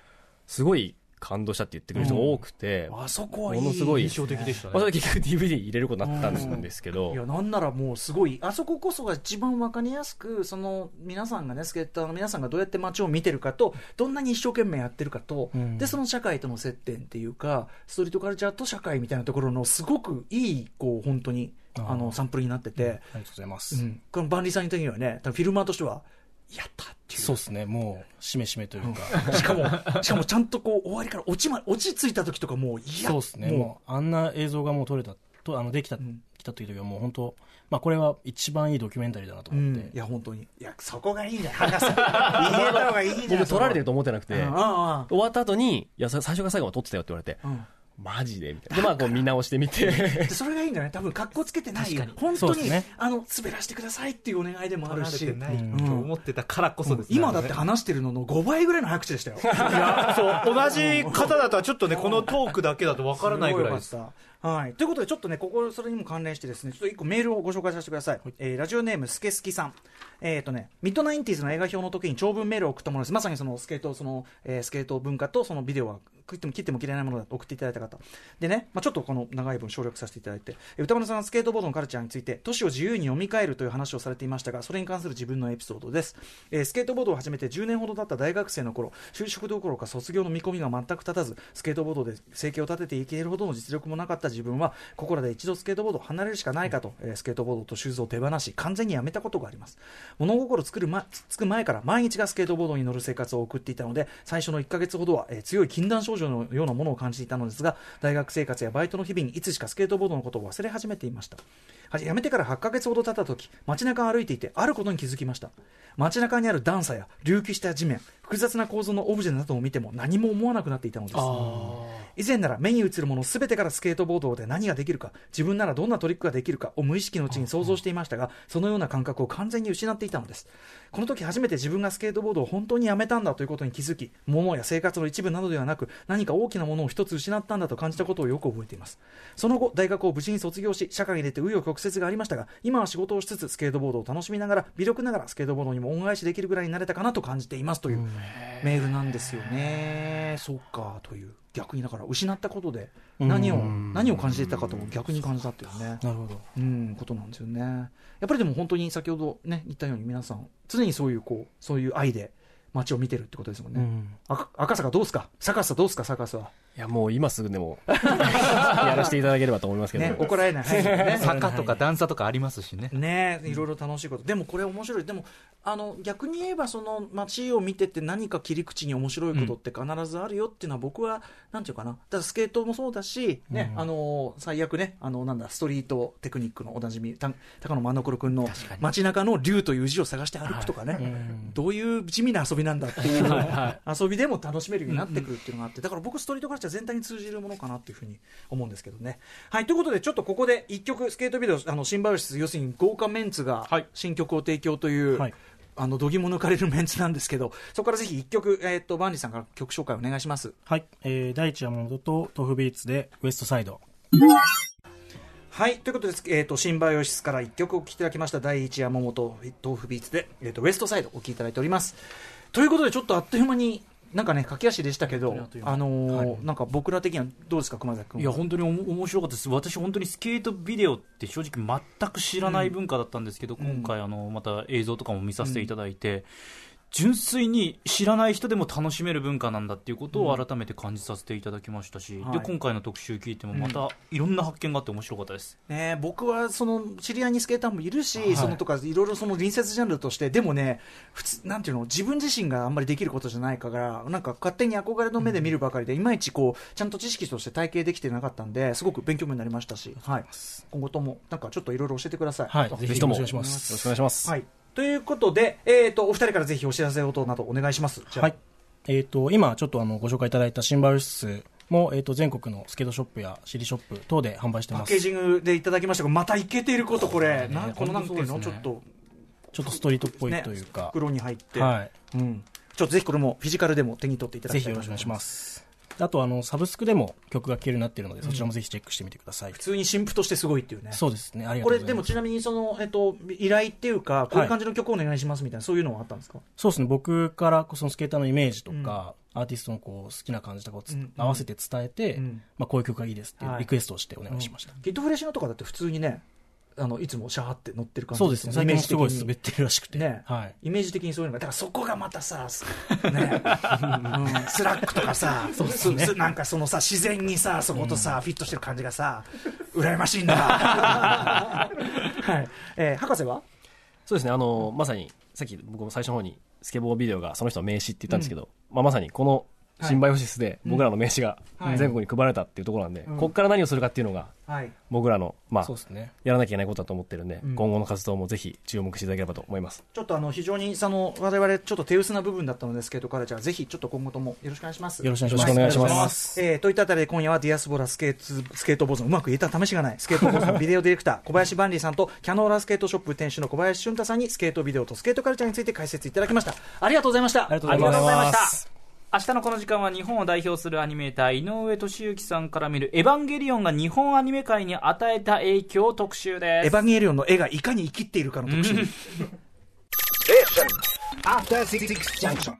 すごい感動したって言ってくれる人が多くて、うん、あそこはものすごい印象的でしたね、まあ、結局 DVD 入れることになったんですけど、うん、いやなんならもうすごいあそここそが一番わかりやすくその皆さんがねスケーターの皆さんがどうやって街を見てるかとどんなに一生懸命やってるかと、うん、でその社会との接点っていうかストリートカルチャーと社会みたいなところのすごくいいこう本当にあのサンプルになってて、ありがとうございます、この万里さんに的にはねフィルマーとしてはやったっていう。そうですね、もう、しめしめというか。[LAUGHS] しかも、しかもちゃんとこう、終わりから落ちま、落ち着いた時とかもう、いや、そうですね、もう、あんな映像がもう撮れた、とあのできた、うん、来た時はもう本当、まあ、これは一番いいドキュメンタリーだなと思って、うん、いや本当に。いやそこがいいんだ博士。入れた方がいいじゃん僕撮られてると思ってなくて、終わった後にいや最初から最後まで撮ってたよって言われて、うんマジで？みたいな。で、まあ、こう見直してみて。それがいいんだね。多分、格好つけてないよ。本当に、ね、あの、滑らせてくださいっていうお願いでもあるし。ない、うん、思ってたからこそです、ね、今だって話してるのの5倍ぐらいの早口でしたよ。いや、そう、同じ方だとはちょっとね、このトークだけだとわからないぐらいです。はい。ということで、ちょっとね、ここ、それにも関連してですね、ちょっと一個メールをご紹介させてください。はい、えー、ラジオネーム、スケスキさん。えっ、ー、とね、 mid90s の映画評の時に長文メールを送ったものです。まさにそのスケート、その、えー、スケート文化とそのビデオは切っても切っても切れないものだと送っていただいた方。でね、まあ、ちょっとこの長い文省略させていただいて、宇多丸さんスケートボードのカルチャーについて、都市を自由に読み替えるという話をされていましたが、それに関する自分のエピソードです。えー、スケートボードを始めて10年ほど経った大学生の頃、就職どころか卒業の見込みが全く立たず、スケートボードで生計を立てていけるほどの実力もなかった自分は、ここらで一度スケートボードを離れるしかないかと、え、スケートボードとシューズを手放し、完全にやめたことがあります。物心作る、ま、つく前から毎日がスケートボードに乗る生活を送っていたので、最初の1ヶ月ほどは、えー、強い禁断症状のようなものを感じていたのですが大学生活やバイトの日々にいつしかスケートボードのことを忘れ始めていました辞めてから8ヶ月ほど経った時街中を歩いていてあることに気づきました街中にある段差や隆起した地面複雑な構造のオブジェなどを見ても何も思わなくなっていたのです。以前なら目に映るもの全てからスケートボードで何ができるか自分ならどんなトリックができるかを無意識のうちに想像していましたがそのような感覚を完全に失っていたのです。この時初めて自分がスケートボードを本当にやめたんだということに気づき物や生活の一部などではなく何か大きなものを一つ失ったんだと感じたことをよく覚えています。その後大学を無事に卒業し社会に出て紆余曲折がありましたが今は仕事をしつつスケートボードを楽しみながら微力ながらスケートボードにも恩返しできるぐらいになれたかなと感じていますというメールなんですよね。そうかという。逆にだから失ったことで何を何を感じていたかと逆に感じたっていうね。なるほど。うんことなんですよね。やっぱりでも本当に先ほどね言ったように皆さん常にそういうこうそういう愛で街を見てるってことですもんね、うん、赤坂どうですか？坂須どうですか？坂須はいやもう今すぐでも [LAUGHS] やらせていただければと思いますけど、ね、怒られない、はいね、坂とか段差とかありますしね。ねいろいろ楽しいこと。でもこれ面白い。でもあの逆に言えばその街を見てて何か切り口に面白いことって必ずあるよっていうのは僕はなんていうかな。だスケートもそうだし、ね、うん、あの最悪ね。あのなんだストリートテクニックのおなじみ高野万所君の街中の竜という字を探して歩くとかね、はい。うん、どういう地味な遊びなんだっていう遊びでも楽しめるようになってくるっていうのがあって。だから僕ストリートカルチャー全体に通じるものかなっていうふうに思うんですけどね。はいということでちょっとここで一曲スケートビデオあの新バイオシス要するに豪華メンツが新曲を提供という、はいあの、どぎも抜かれるメンツなんですけど、そこからぜひ一曲、えっ、ー、と、バンリさんから曲紹介お願いします。はい。えー、第一山本と豆腐ビーツで、ウエストサイド。はい。ということで、えっ、ー、と、新バイオシスから一曲お聴きいただきました。第一山本豆腐ビーツで、えっ、ー、と、ウエストサイドお聴きいただいております。ということで、ちょっとあっという間になんかね、駆け足でしたけど、あのーはい、なんか僕ら的にはどうですか、熊崎君。いや、本当におも面白かったです。私、本当にスケートビデオって正直全く知らない文化だったんですけど、うん、今回、あの、また映像とかも見させていただいて、純粋に知らない人でも楽しめる文化なんだっていうことを改めて感じさせていただきましたし、はい。で今回の特集聞いてもまたいろんな発見があって面白かったです、ね、僕はその知り合いにスケーターもいるし、そのとかいろいろその隣接ジャンルとして、でもね、普通なんていうの、自分自身があんまりできることじゃないから、なんか勝手に憧れの目で見るばかりで、いまいちこうちゃんと知識として体系できてなかったんで、すごく勉強になりましたし、はい、今後ともなんかちょっといろいろ教えてください。はい、ぜひとも。よろす。しくお願いします。はい、ということで、えー、とお二人からぜひお知らせ等などお願いします。じゃあはい。えっ、と、今ちょっとあの、ご紹介いただいたシンバル室も、えっ、と、全国のスケートショップや CD ショップ等で販売してますパッケー。ジングでいただきましたが、またいけていること、これ、なんこのなんていうの、ねちょっと、ちょっとストリートっぽいねというか、袋に入って、はい。うん、ちょっとぜひこれもフィジカルでも手に取っていただぜきたいひよろしくお願いしま。す。あと、あの、サブスクでも曲が聴けるようになっているので、そちらもぜひチェックしてみてください。普通に新譜としてすごいっていうね。そうですね。ありがとこれうございます。でもちなみにその、えっと、依頼っていうか、こういう感じの曲をお願いしますみたいな、そういうのはあったんですか？そうですね。僕からそのスケーターのイメージとか、アーティストのこう好きな感じとかをつうん。合わせて伝えて、うん。まあ、こういう曲がいいですっていうはいリクエストをしてお願いしました。キッドフレッシュのとかだって普通にね、あのいつもシャーって乗ってる感じそうですね。最近もすごいイメージ的に滑ってるらしくて。ねはい。イメージ的にそういうのが、だからそこがまたさ、す [LAUGHS] ね、うんスラックとかさ、そうすなんかそのさ、自然にさ、そことさ、フィットしてる感じがさ、羨ましいんだ。[LAUGHS] はい。えー博士は？そうですね、あの、まさに、さっき僕も最初の方に、スケボービデオがその人の名刺って言ったんですけど、まあ、まさにこの、 Symbiosis で僕らの名刺がはい全国に配られたっていうところなんで、うんここから何をするかっていうのが、はい。僕らの、まあ。やらなきゃいけないことだと思ってるんで、うん今後の活動もぜひ注目していただければと思います。ちょっとあの非常にその我々ちょっと手薄な部分だったのですけど、カルチャーぜひちょっと今後ともよろしくお願いします。よろしくお願いしますえーといったあたりで今夜は Diaspora skate skateboards のうまく言えた試しがない skateboards の [LAUGHS] ビデオディレクター小林万里さんとキャノーラスケートショップ店主の小林俊太さんにスケートビデオとスケートカルチャーについて解説いただきました。ありがとうございました。ありがとうございました明日のこの時間は日本を代表するアニメーター井上俊之さんから見る「エヴァンゲリオン」が日本アニメ界に与えた影響を特集ですエヴァンゲリオンの絵がいかに生きっているかの特集。After Six Junction.